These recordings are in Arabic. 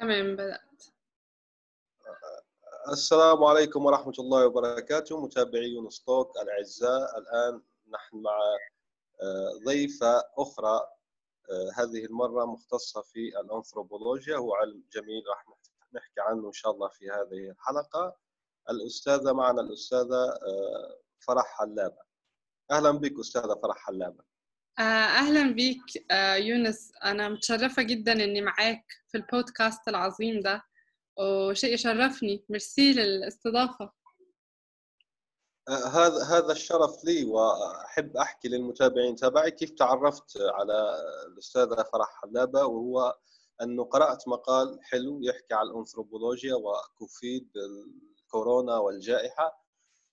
تمام بدأت. السلام عليكم ورحمة الله وبركاته. متابعي يونس توك الأعزاء الآن نحن مع آه، ضيفة أخرى آه، هذه المرة مختصة في الأنثروبولوجيا. هو علم جميل راح نحكي عنه إن شاء الله في هذه الحلقة. الأستاذة معنا الأستاذة آه، فرح حلابة. أهلا بك أستاذة فرح حلابة. أهلا بيك يونس. أنا متشرفة جدا إني معاك في البودكاست العظيم ده وشيء يشرفني. ميرسي للاستضافة. هذا هذا الشرف لي وأحب أحكي للمتابعين. تبعي كيف تعرفت على الأستاذة فرح حلابة وهو أنه قرأت مقال حلو يحكي عن الأنثروبولوجيا وكوفيد الكورونا والجائحة.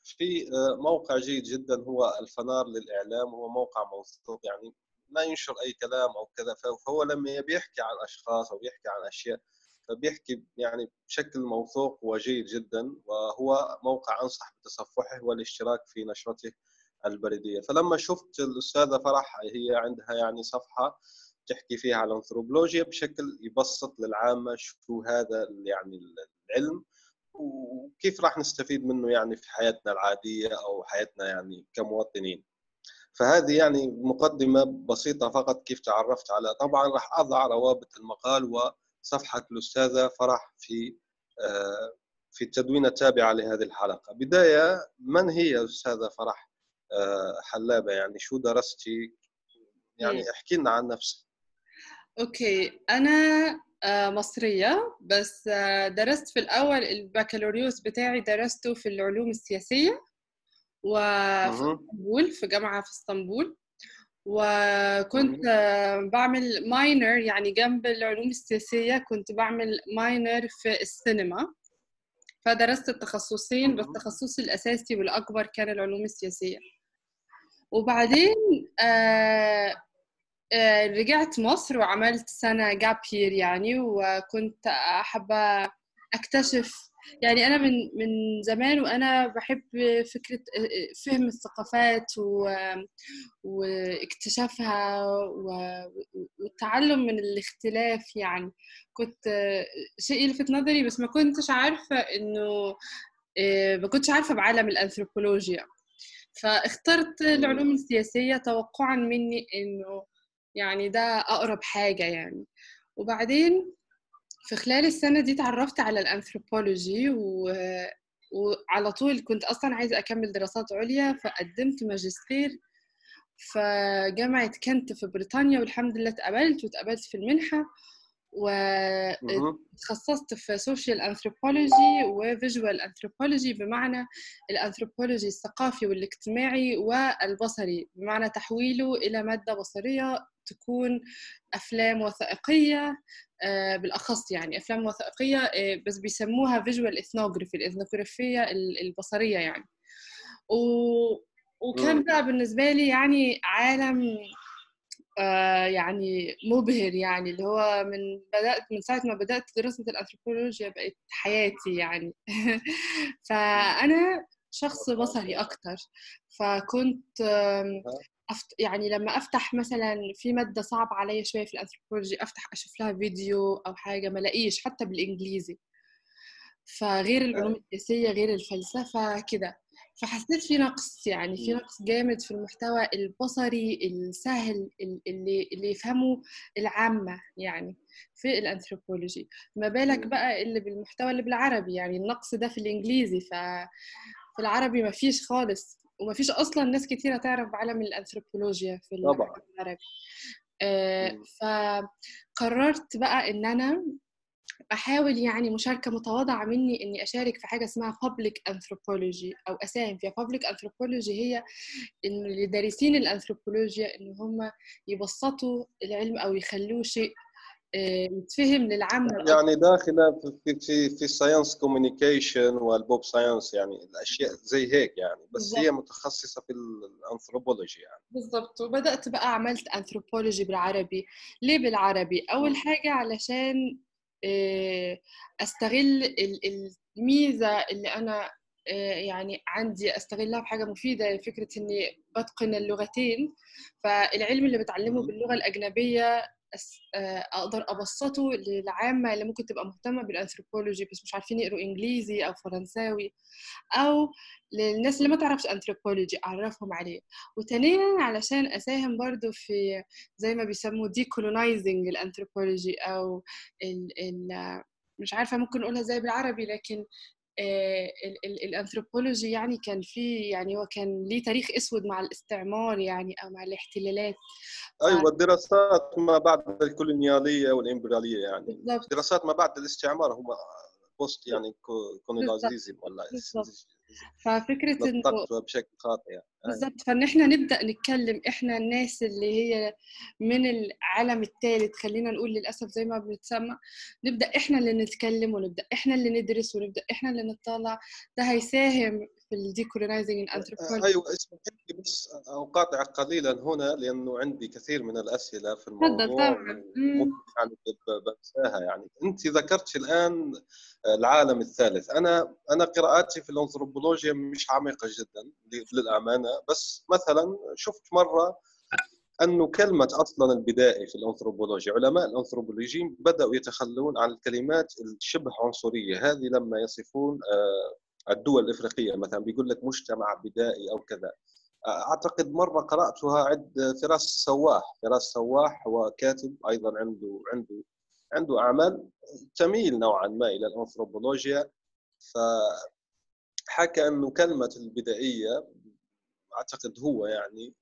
في موقع جيد جدا هو الفنار للإعلام هو موقع موثوق يعني ما ينشر أي كلام أو كذا فهو لما بيحكي عن أشخاص أو بيحكي عن أشياء فبيحكي يعني بشكل موثوق وجيد جدا وهو موقع أنصح بتصفحه والاشتراك في نشرته البريدية. فلما شفت الأستاذة فرح هي عندها يعني صفحة تحكي فيها على الأنثروبولوجيا بشكل يبسط للعامة شو هذا يعني العلم. وكيف راح نستفيد منه يعني في حياتنا العادية أو حياتنا يعني كمواطنين. فهذه يعني مقدمة بسيطة فقط كيف تعرفت على طبعا راح أضع روابط المقال وصفحة الأستاذة فرح في آه، في التدوين التابعه لهذه الحلقة. بداية من هي أستاذة فرح آه، حلابة؟ يعني شو درستي؟ يعني احكي لنا عن نفسك. أوكي. أنا مصرية بس درست في الأول البكالوريوس بتاعي درسته في العلوم السياسية وفي إسطنبول في جامعة في إسطنبول. وكنت بعمل ماينر يعني جنب العلوم السياسية كنت بعمل ماينر في السينما. فدرست التخصصين بس تخصصي الأساسي والأكبر كان العلوم السياسية. وبعدين آه رجعت مصر وعملت سنة جاب يعني وكنت حابة أكتشف يعني أنا من من زمان وأنا بحب فكرة فهم الثقافات و... واكتشافها. والتعلم من الاختلاف يعني كنت شيء يلفت نظري بس ما كنتش عارفة إنه ما كنتش عارفة بعالم الأنثروبولوجيا فاخترت العلوم السياسية توقعا مني إنه يعني ده أقرب حاجة يعني. وبعدين في خلال السنة دي تعرفت على الأنثروبولوجي و... وعلى طول كنت أصلا عايزة أكمل دراسات عليا فقدمت ماجستير في جامعة كنت في بريطانيا والحمد لله اتقبلت واتقبلت في المنحة. وتخصصت في social anthropology و visual anthropology بمعنى الأنثروبولوجي الثقافي والاجتماعي والبصري بمعنى تحويله إلى مادة بصرية تكون أفلام وثائقية آه، بالأخص يعني أفلام وثائقية آه، بس بيسموها فيجوال اثنوغرافي الإثنوغرافية البصرية يعني. و... وكان بقى بالنسبة لي يعني عالم آه يعني مبهر يعني اللي هو من بدأت من ساعة ما بدأت دراسة الأنثروبولوجيا بقت حياتي يعني. فأنا شخص بصري أكتر. فكنت أفت... يعني لما أفتح مثلا في مادة صعبة عليا شوية في الأنثروبولوجي أفتح أشوف لها فيديو أو حاجة ما ألاقيش حتى بالإنجليزي. فغير العلوم السياسيه غير الفلسفة كده فحسيت في نقص يعني في نقص جامد في المحتوى البصري السهل اللي اللي يفهمه العامة يعني في الأنثروبولوجي. ما بالك بقى اللي بالمحتوى اللي بالعربي يعني النقص ده في الإنجليزي ف في العربي ما فيش خالص. وما فيش أصلا ناس كتيرة تعرف بعالم الأنثروبولوجيا في العربي آه فقررت بقى إن أنا أحاول يعني مشاركة متواضعة مني إني أشارك في حاجة اسمها public anthropology أو أساهم فيها. public anthropology هي إن اللي دارسين الأنثروبولوجيا إن هم يبسطوا العلم أو يخلوه شيء يتفهم للعامة يعني داخلة في في في ال science communication وال pop science يعني الأشياء زي هيك يعني بس بالزبط. هي متخصصة في الانثروبولوجي يعني. بالضبط. وبدأت بقى عملت انثروبولوجي بالعربي. ليه بالعربي؟ أول حاجة علشان آه، أستغل الميزة اللي أنا آه، يعني عندي أستغلها بحاجه مفيدة فكرة إني بتقن اللغتين. فالعلم اللي بتعلمه باللغة الأجنبية آه، أقدر أبسطه للعامة اللي ممكن تبقى مهتمة بالانثروبولوجي بس مش عارفين يقروا إنجليزي أو فرنساوي أو للناس اللي ما تعرفش انثروبولوجي أعرفهم عليه. وثانيا علشان أساهم برضو في زي ما بيسموه decolonizing ال anthropology أو ال ال مش عارفة ممكن نقولها زي بالعربي لكن آه، الانثروبولوجي يعني كان في يعني هو كان ليه تاريخ أسود مع الاستعمار يعني أو مع الاحتلالات أيوه الدراسات ما بعد الكولونيالية والإمبريالية يعني بالضبط. دراسات ما بعد الاستعمار هم post يعني colonialism ولا ففكره انه بشكل خاطئ يعني. بالضبط فان إحنا نبدا نتكلم إحنا الناس اللي هي من العالم الثالث خلينا نقول للاسف زي ما بنتسمى نبدا إحنا اللي نتكلم ونبدا إحنا اللي ندرس ونبدا إحنا اللي نطلع ده هيساهم في ال decolonizing anthropology أيوه اسمح لي بس أقاطع قليلا هنا لأنه عندي كثير من الأسئلة في الموضوع طبعا يعني بنساها يعني. أنت ذكرت الآن العالم الثالث. أنا أنا قراءاتي في الأنثروبولوجيا مش عميقة جدا للأمانة بس مثلا شفت مرة انه كلمة أصلا البدائي في الأنثروبولوجيا علماء الأنثروبولوجيين بدأوا يتخلون عن الكلمات الشبه عنصرية. هذه لما يصفون آه، الدول الإفريقية مثلا بيقول لك مجتمع بدائي أو كذا. أعتقد مرة قرأتها عند فراس سواح. فراس سواح هو كاتب أيضا عنده عنده عنده أعمال تميل نوعا ما إلى الأنثروبولوجيا. فحكى إنه كلمة البدائية أعتقد هو يعني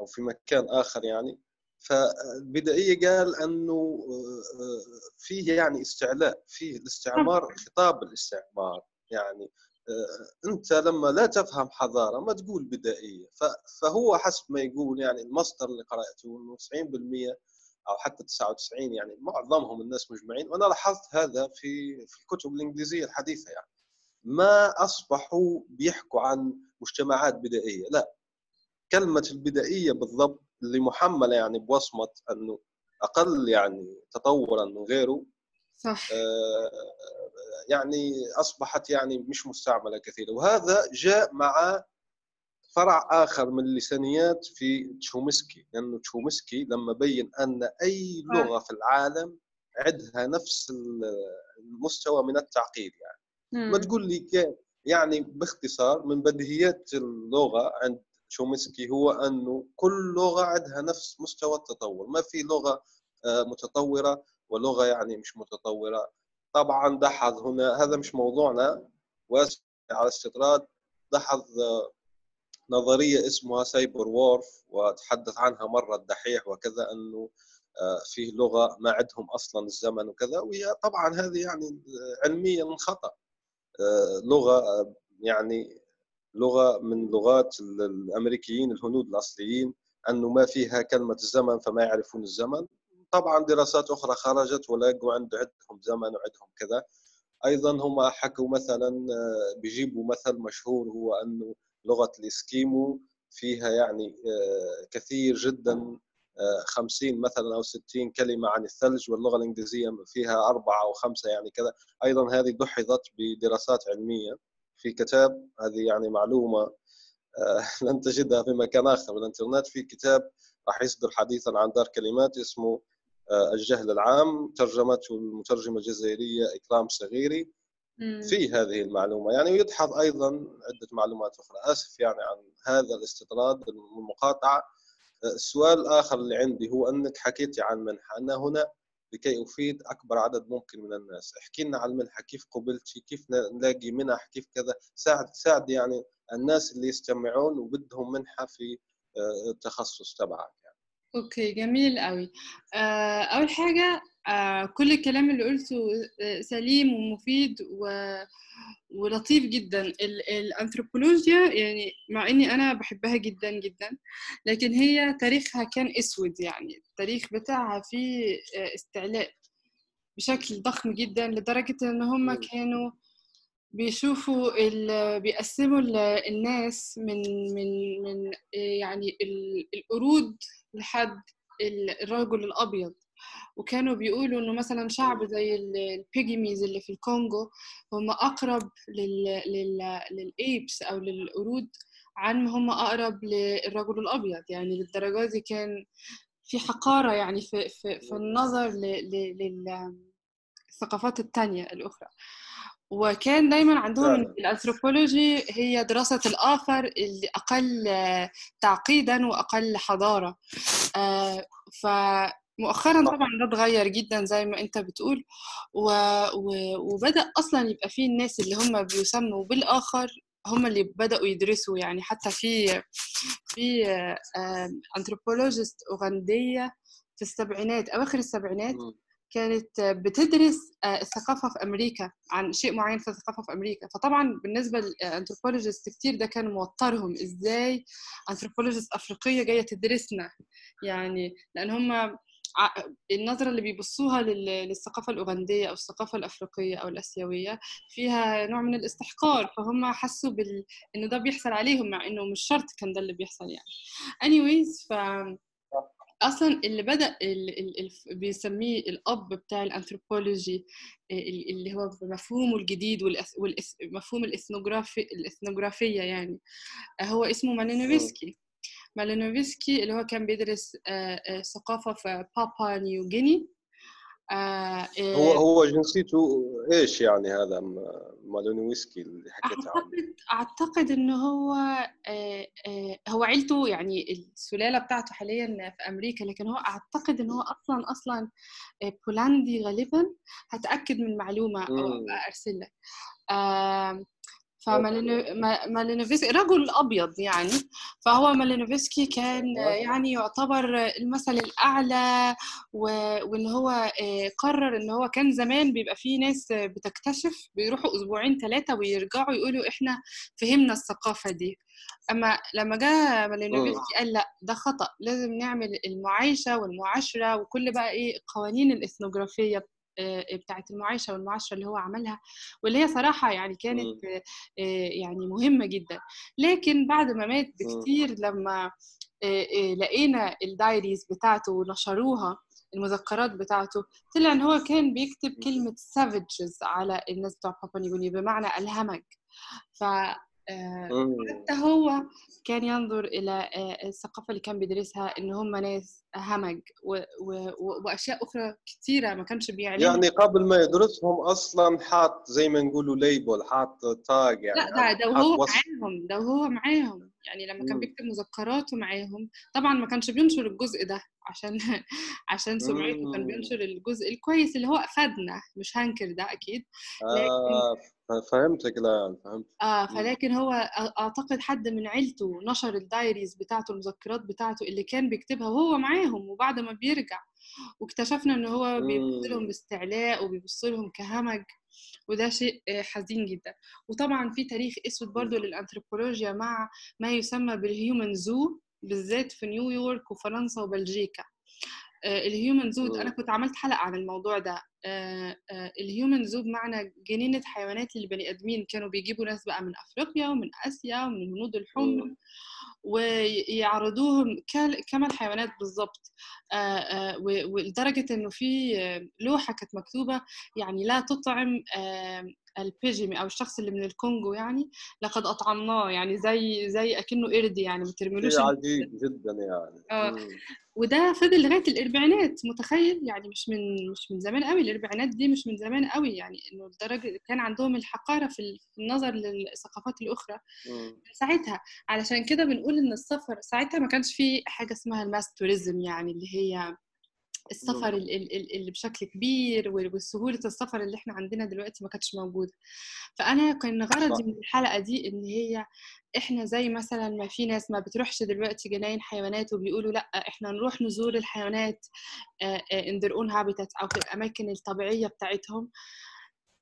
أو في مكان آخر يعني. فالبدائية قال إنه فيه يعني استعلاء فيه الاستعمار خطاب الاستعمار. يعني أنت لما لا تفهم حضارة ما تقول بدائية. فهو حسب ما يقول يعني المصدر اللي قرأته انه 90% أو حتى 99 يعني معظمهم الناس مجمعين وأنا لاحظت هذا في في الكتب الإنجليزية الحديثة يعني. ما أصبحوا بيحكوا عن مجتمعات بدائية لا. كلمة البدائية بالضبط اللي محمله يعني بوصمة أنه أقل يعني تطورا من غيره صح. آه يعني أصبحت يعني مش مستعملة كثيرا وهذا جاء مع فرع آخر من اللسانيات في تشومسكي. لأنه تشومسكي لما بين أن أي لغة في العالم عندها نفس المستوى من التعقيد يعني. ما تقول لي كيف يعني باختصار من بديهيات اللغة عند تشومسكي هو أنه كل لغة عندها نفس مستوى التطور. ما في لغة آه، متطورة ولغة يعني مش متطورة. طبعا دحض هنا هذا مش موضوعنا. واسف على الاستطراد. دحض آه، نظرية اسمها سايبر وورف وتحدث عنها مرة الدحيح وكذا أنه آه، فيه لغة ما عندهم أصلا الزمن وكذا. وهي طبعا هذه يعني علميا خطأ. آه، لغة يعني لغة من لغات الأمريكيين الهنود الأصليين أنه ما فيها كلمة الزمن فما يعرفون الزمن. طبعا دراسات أخرى خرجت ولقوا عنده عندهم زمن وعندهم كذا. أيضا هم حكوا مثلا آه، بيجيبوا مثل مشهور هو أنه لغة الإسكيمو فيها يعني آه، كثير جدا 50 آه، مثلا أو 60 كلمة عن الثلج واللغة الإنجليزية فيها أربعة أو خمسة يعني كذا. أيضا هذه دحضت بدراسات علمية في كتاب هذه يعني معلومة لن تجدها في مكان آخر بالانترنت في كتاب راح يصدر حديثا عن دار كلمات اسمه الجهل العام ترجمته المترجمة الجزائرية إكرام صغيري في هذه المعلومة. يعني ويدحض أيضا عدة معلومات أخرى. آسف يعني عن هذا الاستطراد المقاطعة. السؤال الآخر اللي عندي هو أنك حكيتي عن منحة. أنا هنا لكي أفيد أكبر عدد ممكن من الناس. احكي لنا عن المنحة. كيف قبلتي كيف نلاقي منح؟ كيف كذا؟ ساعد ساعد يعني الناس اللي يستمعون وبدهم منحة في آه، التخصص تبعك. أوكي جميل قوي آه، أول حاجة آه كل الكلام اللي قلته آه، سليم ومفيد و... ولطيف جدا. ال... الأنثروبولوجيا يعني مع إني أنا بحبها جدا جدا لكن هي تاريخها كان أسود يعني. التاريخ بتاعها فيه آه، استعلاء بشكل ضخم جدا لدرجة إن هم كانوا بيشوفوا بيقسموا الناس من من من يعني القرود لحد الرجل الأبيض. وكانوا بيقولوا إنه مثلا شعب زي البيجيميز اللي في الكونغو هم أقرب لل للإيبس أو للقرود عن ما هم أقرب للرجل الأبيض. يعني للدرجة دي كان في حقارة يعني في في, في النظر للثقافات التانية الأخرى. وكان دايما عندهم الأنثروبولوجي هي دراسة الآخر اللي أقل تعقيدا وأقل حضارة. آه، فمؤخرا طبعا ده اتغير جدا زي ما أنت بتقول. و... و... وبدأ أصلا يبقى فيه الناس اللي هم بيسموا بالآخر هم اللي بدأوا يدرسوا. يعني حتى في في anthropologist أوغندية في السبعينات أواخر السبعينات كانت بتدرس آه، الثقافة في أمريكا عن شيء معين في الثقافة في أمريكا. فطبعا بالنسبة لل anthropologist كتير ده كان موترهم. إزاي anthropologist أفريقية جاية تدرسنا؟ يعني لأن هم النظرة اللي بيبصوها للثقافة الأوغندية أو الثقافة الأفريقية أو الأسيوية فيها نوع من الاستحقار. فهم حسوا بال... إنه ده بيحصل عليهم مع إنه مش شرط كان ده اللي بيحصل يعني. anyways ف أصلا اللي بدأ اللي بيسميه الأب بتاع الانثروبولوجي اللي هو بمفهومه الجديد ومفهوم ال ethnography الاثنوغرافيه يعني. هو اسمه مالينوفسكي. مالينوفسكي اللي هو كان بيدرس ثقافة في بابا نيو جيني آه هو هو جنسيته إيش يعني هذا؟ مالونويسكي اللي حكيت عنه. اعتقد أعتقد إنه هو آه آه هو عيلته يعني السلالة بتاعته حاليا في أمريكا لكن هو أعتقد إنه هو أصلا أصلا آه، بولندي غالبا. هتأكد من معلومة أو أرسل لك. فمالينوفسكي رجل أبيض يعني فهو مالينوفسكي كان يعني يعتبر المثل الأعلى وإن هو آه، قرر إن هو كان زمان بيبقى فيه ناس بتكتشف بيروحوا أسبوعين ثلاثة ويرجعوا يقولوا إحنا فهمنا الثقافة دي. أما لما جاء مالينوفسكي قال لأ ده خطأ لازم نعمل المعايشة والمعاشرة وكل بقى إيه القوانين الاثنوغرافيه آه، بتاعت المعايشه والمعاشرة اللي هو عملها واللي هي صراحة يعني كانت آه، يعني مهمة جدا. لكن بعد ما مات بكتير لما آه، لقينا الدايريز بتاعته ونشروها المذكرات بتاعته طلع إن هو كان بيكتب كلمة سافجز على الناس بتوع بابا بمعنى الهمج. ف حتى هو كان ينظر إلى الثقافة اللي كان بيدرسها إن هم ناس همج و... و... وأشياء أخرى كثيره ما كانش بيعلم يعني قبل ما يدرسهم أصلا حاط زي ما نقولوا label حاط tag يعني لا ده, ده وهو معاهم ده وهو معاهم. يعني لما كان بيكتب مذكراته معاهم طبعا ما كانش بينشر الجزء ده عشان عشان سمعته كان بينشر الجزء الكويس اللي هو افادنا مش هنكر ده أكيد. آه. فهمتك لا فهمت. آه فلكن هو أعتقد حد من عيلته نشر ال diaries بتاعته المذكرات بتاعته اللي كان بيكتبها وهو معاهم وبعد ما بيرجع واكتشفنا ان هو بيبص لهم باستعلاء وبيبص لهم كهمج وده شيء حزين جدا. وطبعا في تاريخ أسود برضو للأنثروبولوجيا مع ما يسمى بال human zoo بالذات في نيويورك وفرنسا وبلجيكا. ال human zoo أنا كنت عملت حلقة عن الموضوع ده. ال human zoo بمعنى جنينة حيوانات للبني آدمين. كانوا بيجيبوا ناس بقى من أفريقيا ومن آسيا ومن الهنود الحمر ويعرضوهم كما الحيوانات بالضبط. ولدرجة إنه في لوحة كانت مكتوبة يعني لا تطعم البيجمي أو الشخص اللي من الكونغو يعني لقد أطعمناه يعني زي زي أكنه قرد يعني ما ترملوش عجيب جدا يعني. آه. وده فضل لغاية الأربعينات متخيل؟ يعني مش من مش من زمان قوي الأربعينات دي مش من زمان قوي يعني إنه الدرجة كان عندهم الحقارة في النظر للثقافات الأخرى من ساعتها. علشان كده بنقول إن السفر ساعتها ما كانش في حاجة اسمها الماس توريزم يعني اللي هي السفر اللي بشكل كبير وسهولة السفر اللي إحنا عندنا دلوقتي ما كانتش موجودة. فأنا كان غرضي من الحلقة دي إن هي إحنا زي مثلا ما في ناس ما بتروحش دلوقتي جناين حيوانات وبيقولوا لأ إحنا نروح نزور الحيوانات in their own habitat أو في الأماكن الطبيعية بتاعتهم.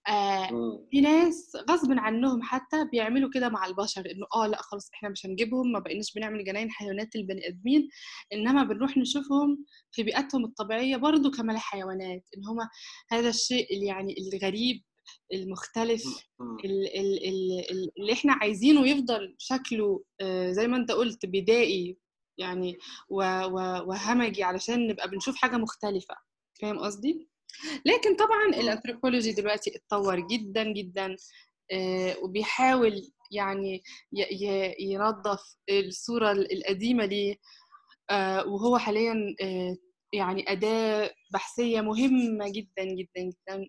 آه في ناس غصب عنهم حتى بيعملوا كده مع البشر إنه آه لأ خلاص إحنا مش هنجيبهم ما بقيناش بنعمل جناين حيوانات البني آدمين إنما بنروح نشوفهم في بيئتهم الطبيعية برضو كما الحيوانات إن هما هذا الشيء اللي يعني الغريب المختلف اللي إحنا عايزينه يفضل شكله زي ما أنت قلت بدائي يعني وهمجي علشان نبقى بنشوف حاجة مختلفة. فاهم قصدي؟ لكن طبعا الأنثروبولوجي دلوقتي اتطور جدا جدا وبيحاول يعني ينظف الصورة القديمة ليه وهو حاليا يعني أداة بحثية مهمة جدا جدا جدا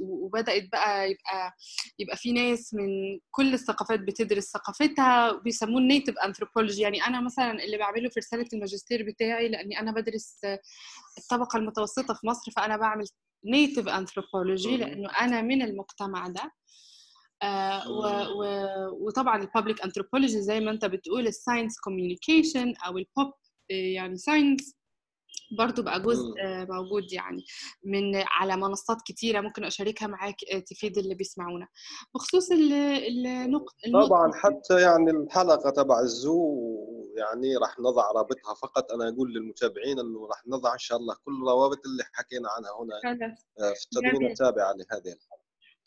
وبدأت بقى يبقى يبقى في ناس من كل الثقافات بتدرس ثقافتها بيسموه النيتيف أنثروبولوجي. يعني أنا مثلا اللي بعمله في رسالة الماجستير بتاعي لأني أنا بدرس الطبقة المتوسطة في مصر فأنا بعمل native anthropology لأنه أنا من المجتمع ده. آه و و وطبعا ال public anthropology زي ما أنت بتقول ال science communication أو البوب يعني science برضو بقى جزء موجود يعني من على منصات كتيرة ممكن أشاركها معاك تفيد اللي بيسمعونا. بخصوص النقطة طبعا حتى يعني الحلقة تبع ال zoo يعني راح نضع رابطها فقط. أنا أقول للمتابعين إنه راح نضع إن شاء الله كل الروابط اللي حكينا عنها هنا في التدوين التابعه لهذه. الحلقة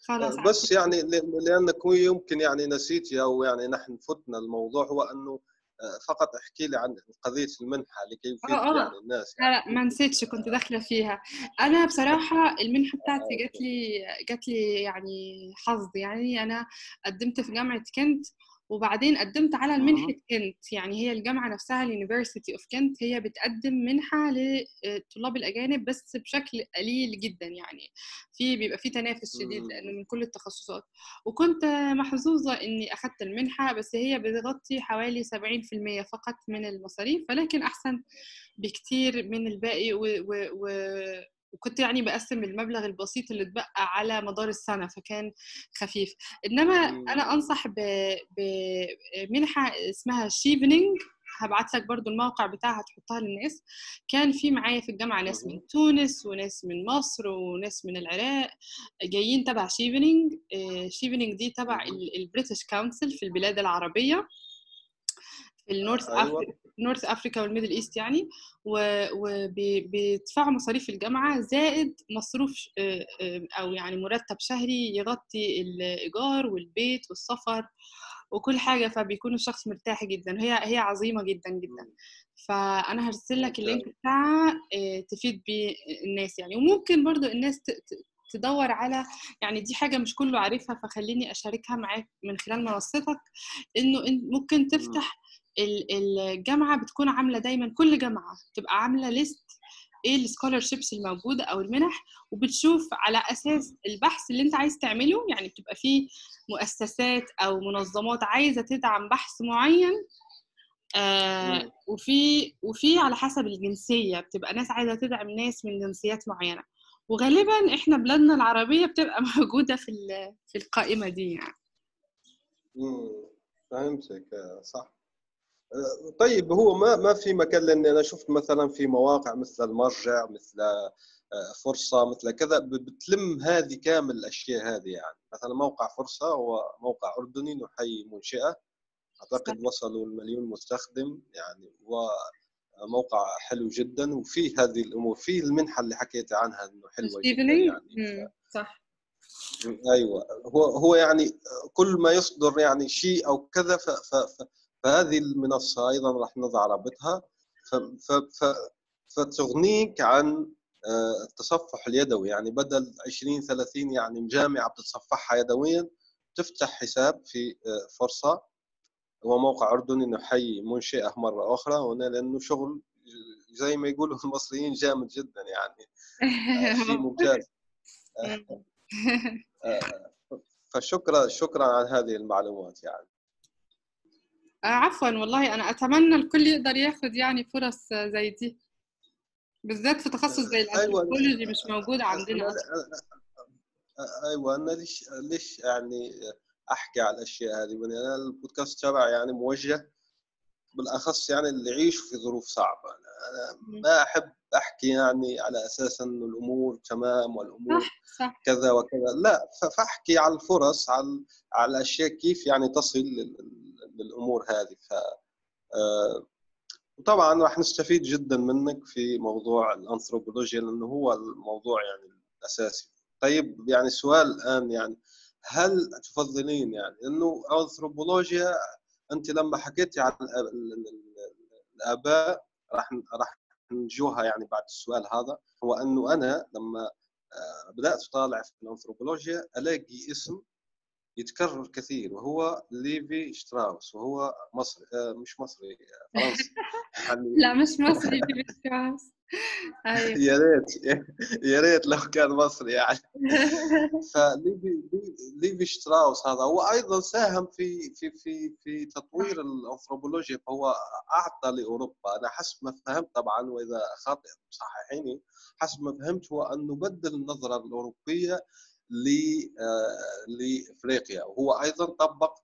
خلاص بس يعني لأنك يمكن يعني نسيتي أو يعني نحن فتنا الموضوع هو إنه فقط احكي لي عن قضية المنحة لكي يفيد يعني الناس يعني. لا ما نسيتش كنت داخلة فيها. أنا بصراحة المنحة بتاعتي جات لي جات لي يعني حظ. يعني أنا قدمت في جامعة كنت وبعدين قدمت على المنحة كنت يعني هي الجامعة نفسها ال University of Kent هي بتقدم منحة للطلاب الأجانب بس بشكل قليل جدا يعني. في بيبقى في تنافس شديد لأنه من كل التخصصات. وكنت محظوظة إني أخدت المنحة بس هي بتغطي حوالي 70% فقط من المصاريف ولكن أحسن بكتير من الباقي و, و, و وكنت يعني بقسم المبلغ البسيط اللي اتبقى على مدار السنة فكان خفيف. إنما أنا أنصح بمنحة اسمها شيفنينج هبعت لك برضو الموقع بتاعها تحطها للناس. كان في معايا في الجامعة ناس من تونس وناس من مصر وناس من العراق جايين تبع Chevening. Chevening دي تبع ال British Council في البلاد العربية. في ال North أيوة. أفريقيا North Africa وال Middle East يعني وبيدفعوا مصاريف الجامعة زائد مصروف أو يعني مرتب شهري يغطي الإيجار والبيت والسفر وكل حاجة فبيكون الشخص مرتاح جدا. هي هي عظيمة جدا جدا. فأنا هرسل لك اللينك بتاعها تفيد بيه الناس يعني. وممكن برضو الناس تدور على يعني دي حاجة مش كله عارفها فخليني أشاركها معاك من خلال منصتك إنه ممكن تفتح الجامعة بتكون عاملة دايما كل جامعة تبقى عاملة ليست إيه السكولرشيبس الموجودة أو المنح وبتشوف على أساس البحث اللي أنت عايز تعمله يعني بتبقى في مؤسسات أو منظمات عايزة تدعم بحث معين آه وفي وفي على حسب الجنسية بتبقى ناس عايزة تدعم ناس من جنسيات معينة. وغالبا إحنا بلادنا العربية بتبقى موجودة في في القائمة دي يعني. فهمتك صح. طيب هو ما ما في مكان لاني أنا شفت مثلا في مواقع مثل المرجع مثل فرصة مثل كذا بتلم هذه كامل الأشياء هذه يعني. مثلا موقع فرصة هو موقع أردني نحيي منشئه أعتقد وصلوا المليون مستخدم يعني وموقع حلو جدا. وفيه هذه الأمور فيه المنحة اللي حكيت عنها إنه حلوة جدا يعني صح. أيوه. هو هو يعني كل ما يصدر يعني شيء أو كذا ف, ف, ف فهذه المنصة أيضا راح نضع رابطها. فتغنيك عن التصفح اليدوي. يعني بدل 20 30 يعني جامعه بتتصفحها يدويا تفتح حساب في فرصة هو موقع اردني نحيي منشئه مرة أخرى. هنا لأنه شغل زي ما يقولوا المصريين جامد جدا يعني. شيء ممتاز. فشكرا شكرا على هذه المعلومات يعني. عفوا والله أنا أتمنى الكل يقدر ياخذ يعني فرص زي دي بالذات في تخصص زي الانثروبولوجي أيوة. مش موجود عندنا. أيوه أنا ليش ليش يعني أحكي على الأشياء هذه؟ يعني أنا البودكاست تبعي يعني موجه بالأخص يعني اللي يعيشوا في ظروف صعبة. أنا ما أحب أحكي يعني على أساس إنه الأمور تمام والأمور صح صح. كذا وكذا. لا فأحكي على الفرص على على الأشياء كيف يعني تصل للأمور هذه. ف آه، وطبعا راح نستفيد جدا منك في موضوع الأنثروبولوجيا لأنه هو الموضوع يعني الأساسي. طيب يعني سؤال الآن يعني هل تفضلين يعني إنه أنثروبولوجيا أنت لما حكيتي عن الآباء راح راح نجوها يعني بعد السؤال هذا. هو أنه أنا لما آه، بدأت أطالع في الأنثروبولوجيا ألاقي اسم يتكرر كثير وهو ليفي شتراوس وهو مصري آه، مش مصري فرنسي. يعني لا مش مصري ليفي شتراوس. أيوة. يا ريت يا ريت لو كان مصري يعني. فليفي ليفي شتراوس هذا هو أيضا ساهم في في في في تطوير الأنثروبولوجيا فهو أعطى لأوروبا. أنا حسب ما فهمت طبعا وإذا خاطئ صححيني حسب ما فهمت هو انه بدل النظرة الأوروبية لإفريقيا. وهو أيضا طبق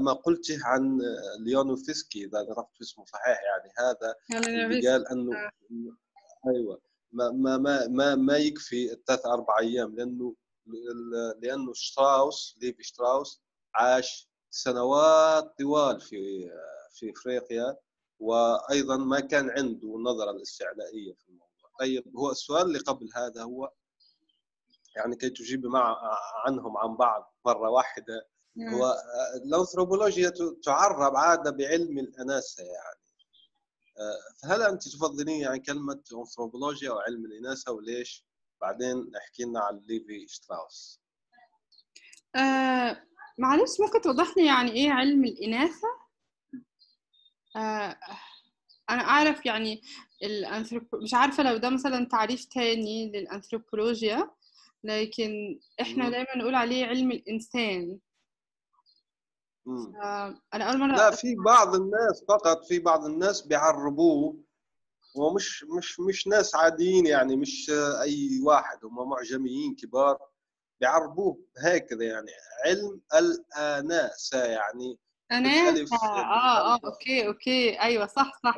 ما قلته عن ليونوفسكي إذا عرفت اسمه صحيح يعني. هذا اللي قال أنه آه. أيوه. ما ما ما ما, ما يكفي الثلاث أربع أيام لأنه لأنه شتراوس ليفي شتراوس عاش سنوات طوال في في إفريقيا وأيضا ما كان عنده النظره الاستعلائية في الموضوع. طيب هو السؤال اللي قبل هذا هو يعني كي تجيب مع عنهم عن بعض مرة واحدة نعم. هو الأنثروبولوجيا تعرب عادة بعلم الاناسه يعني آه، فهل أنت تفضلين يعني كلمة أنثروبولوجيا أو علم الإناثة وليش؟ بعدين احكي لنا عن ليفي شتراوس. آه معلش ممكن توضح لي يعني إيه علم الإناثة؟ آه أنا أعرف يعني الانثروب مش عارفة لو ده مثلا تعريف تاني للأنثروبولوجيا لكن إحنا دايما نقول عليه علم الإنسان. أنا أول مرة لا في بعض الناس فقط في بعض الناس بيعربوه. ومش مش مش ناس عاديين يعني مش أي واحد هم معجميين كبار. بيعربوه هكذا يعني علم الاناسه يعني. اناسه آه آه okay okay. أيوه صح صح.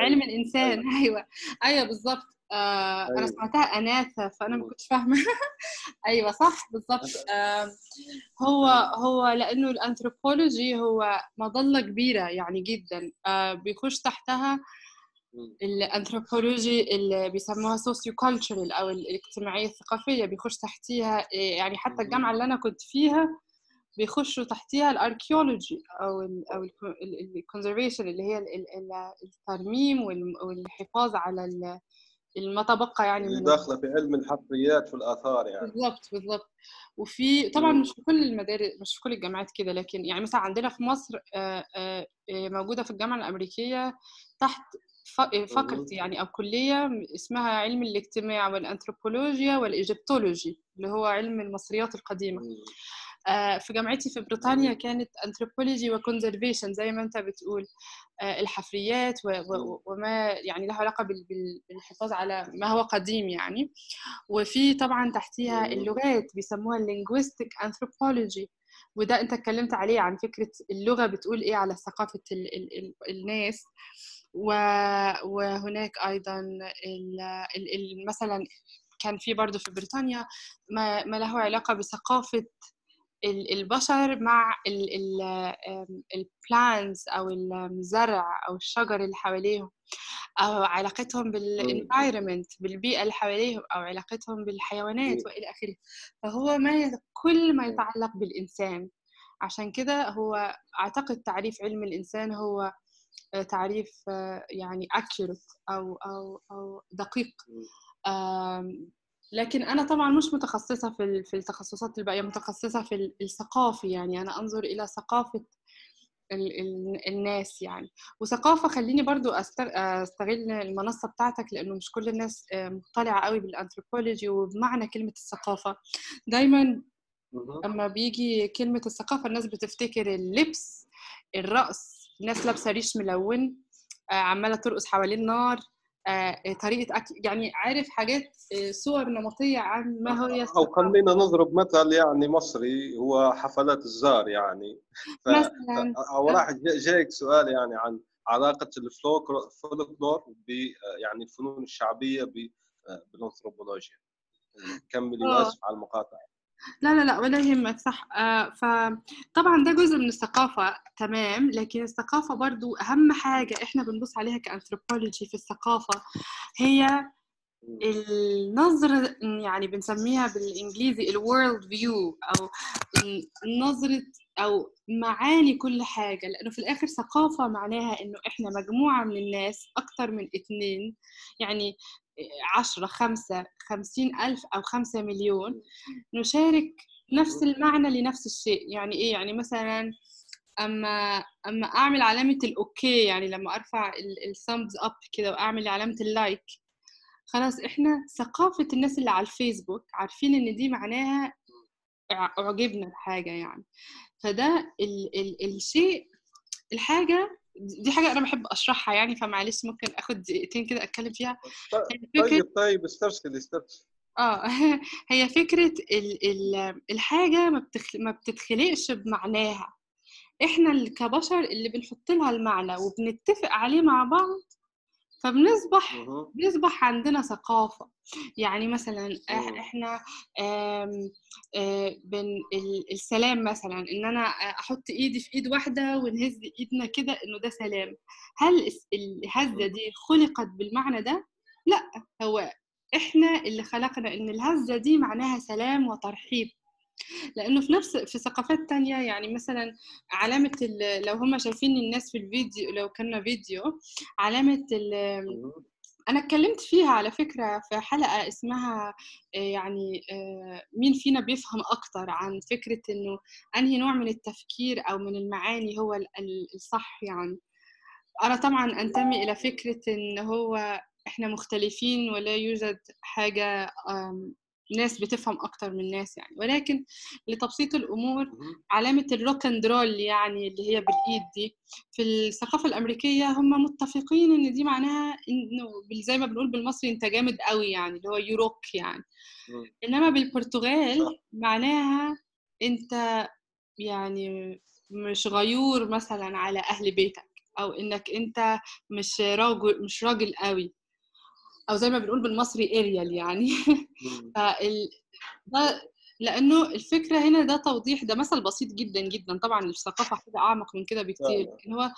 علم الإنسان أيوه. أيوه, أيوة بالظبط آه أيوة. أنا سمعتها أناثة فأنا ما كنتش فاهمة. أيوه صح بالضبط. آه هو هو لأنه الأنثروبولوجي هو مظلة كبيرة يعني جدا. آه بيخش تحتها الأنثروبولوجي اللي بيسموها socio-cultural أو الاجتماعية الثقافية بيخش تحتيها يعني حتى الجامعة اللي أنا كنت فيها بيخشوا تحتيها ال archaeology أو ال أو ال conservation اللي هي الترميم والحفاظ على ما تبقى يعني اللي داخلة في علم الحفريات في الآثار يعني. بالضبط بالضبط. وفي طبعا مش في كل المدارس مش في كل الجامعات كده لكن يعني مثلا عندنا في مصر موجودة في الجامعة الأمريكية تحت فقط يعني أو كلية اسمها علم الاجتماع والأنثروبولوجيا وال Egyptology اللي هو علم المصريات القديمة. آه، في جامعتي في بريطانيا كانت anthropology و conservation زي ما انت بتقول. آه، الحفريات وما يعني له علاقة بالحفاظ على ما هو قديم يعني. وفي طبعا تحتيها اللغات بيسموها ال linguistic anthropology وده انت اتكلمت عليه عن فكرة اللغة بتقول إيه على ثقافة ال ال ال الناس. وهناك أيضا مثلا كان في برضه في بريطانيا ما له علاقة بثقافة البشر مع ال plants أو الزرع أو الشجر اللي حواليهم أو علاقتهم بال environment بالبيئة اللي حواليهم أو علاقتهم بالحيوانات وإلى آخره. فهو ما كل ما يتعلق بالإنسان. عشان كده هو أعتقد تعريف علم الإنسان هو آه، تعريف آه، يعني accurate أو أو أو دقيق. لكن أنا طبعا مش متخصصة في في التخصصات الباقية متخصصة في الثقافي يعني أنا أنظر إلى ثقافة الناس يعني. وثقافة خليني برضو أستغل المنصة بتاعتك لأنه مش كل الناس آه، مطلعة قوي بالأنثروبولوجي وبمعنى كلمة الثقافة. دايما لما بيجي كلمة الثقافة الناس بتفتكر اللبس الرقص الناس لابسة ريش ملون آه، عمالة ترقص حوالين نار آه، طريقة أكل يعني عارف حاجات آه، صور نمطية عن ما هو أو خلينا نضرب مثل يعني مصري هو حفلات الزار يعني. ف... مثلا. أو راح جايك سؤال يعني عن علاقة الفولكلور ب يعني الفنون الشعبية بالانثروبولوجيا. كملي واسف على المقاطعه لا لا لا ولا يهمك صح. آه فطبعا ده جزء من الثقافة تمام. لكن الثقافة برضو أهم حاجة إحنا بنبص عليها كأنثروبولوجي في الثقافة هي النظرة يعني بنسميها بالإنجليزي ال world view أو نظرة أو معاني كل حاجة. لأنه في الآخر ثقافة معناها إنه إحنا مجموعة من الناس أكتر من اتنين. يعني عشرة خمسة خمسين ألف أو خمسة مليون نشارك نفس المعنى لنفس الشيء. يعني إيه؟ يعني مثلا أما أما أعمل علامة ال okay يعني لما أرفع ال thumbs up كده وأعمل علامة ال like خلاص إحنا ثقافة الناس اللي على الفيسبوك عارفين إن دي معناها أعجبنا الحاجة يعني. فده ال ال الشيء الحاجة دي حاجة أنا بحب أشرحها يعني فمعلش ممكن آخد دقيقتين كده أتكلم فيها. طيب طيب استرسل استرسل. آه هي فكرة ال ال الحاجة ما, بتخ... ما بتتخلقش بمعناها. إحنا كبشر اللي بنحط لها المعنى وبنتفق عليه مع بعض فبنصبح بيصبح عندنا ثقافة. يعني مثلا إحنا بن السلام مثلا إن أنا أحط إيدي في إيد واحدة ونهز إيدنا كده إنه ده سلام. هل الهزة دي خلقت بالمعنى ده؟ لأ هو إحنا اللي خلقنا إن الهزة دي معناها سلام وترحيب. لأنه في نفس في ثقافات تانية يعني مثلا علامة لو هم شايفين الناس في الفيديو لو كنا فيديو علامة أنا اتكلمت فيها على فكرة في حلقة اسمها يعني مين فينا بيفهم أكتر عن فكرة إنه أنهي نوع من التفكير أو من المعاني هو الصح يعني. أنا طبعا أنتمي إلى فكرة إن هو إحنا مختلفين ولا يوجد حاجة ناس بتفهم أكتر من ناس يعني. ولكن لتبسيط الأمور علامة ال rock and roll يعني اللي هي بالإيد دي في الثقافة الأمريكية هم متفقين إن دي معناها إنه زي ما بنقول بالمصري أنت جامد قوي يعني اللي هو يوروك يعني. إنما بالبرتغال معناها أنت يعني مش غيور مثلا على أهل بيتك أو إنك أنت مش راجل مش راجل قوي. أو زي ما بنقول بالمصري اريال يعني. فال ده لأنه الفكرة هنا ده توضيح ده مثل بسيط جدا جدا. طبعا الثقافة حاجة أعمق من كده بكتير. لكن هو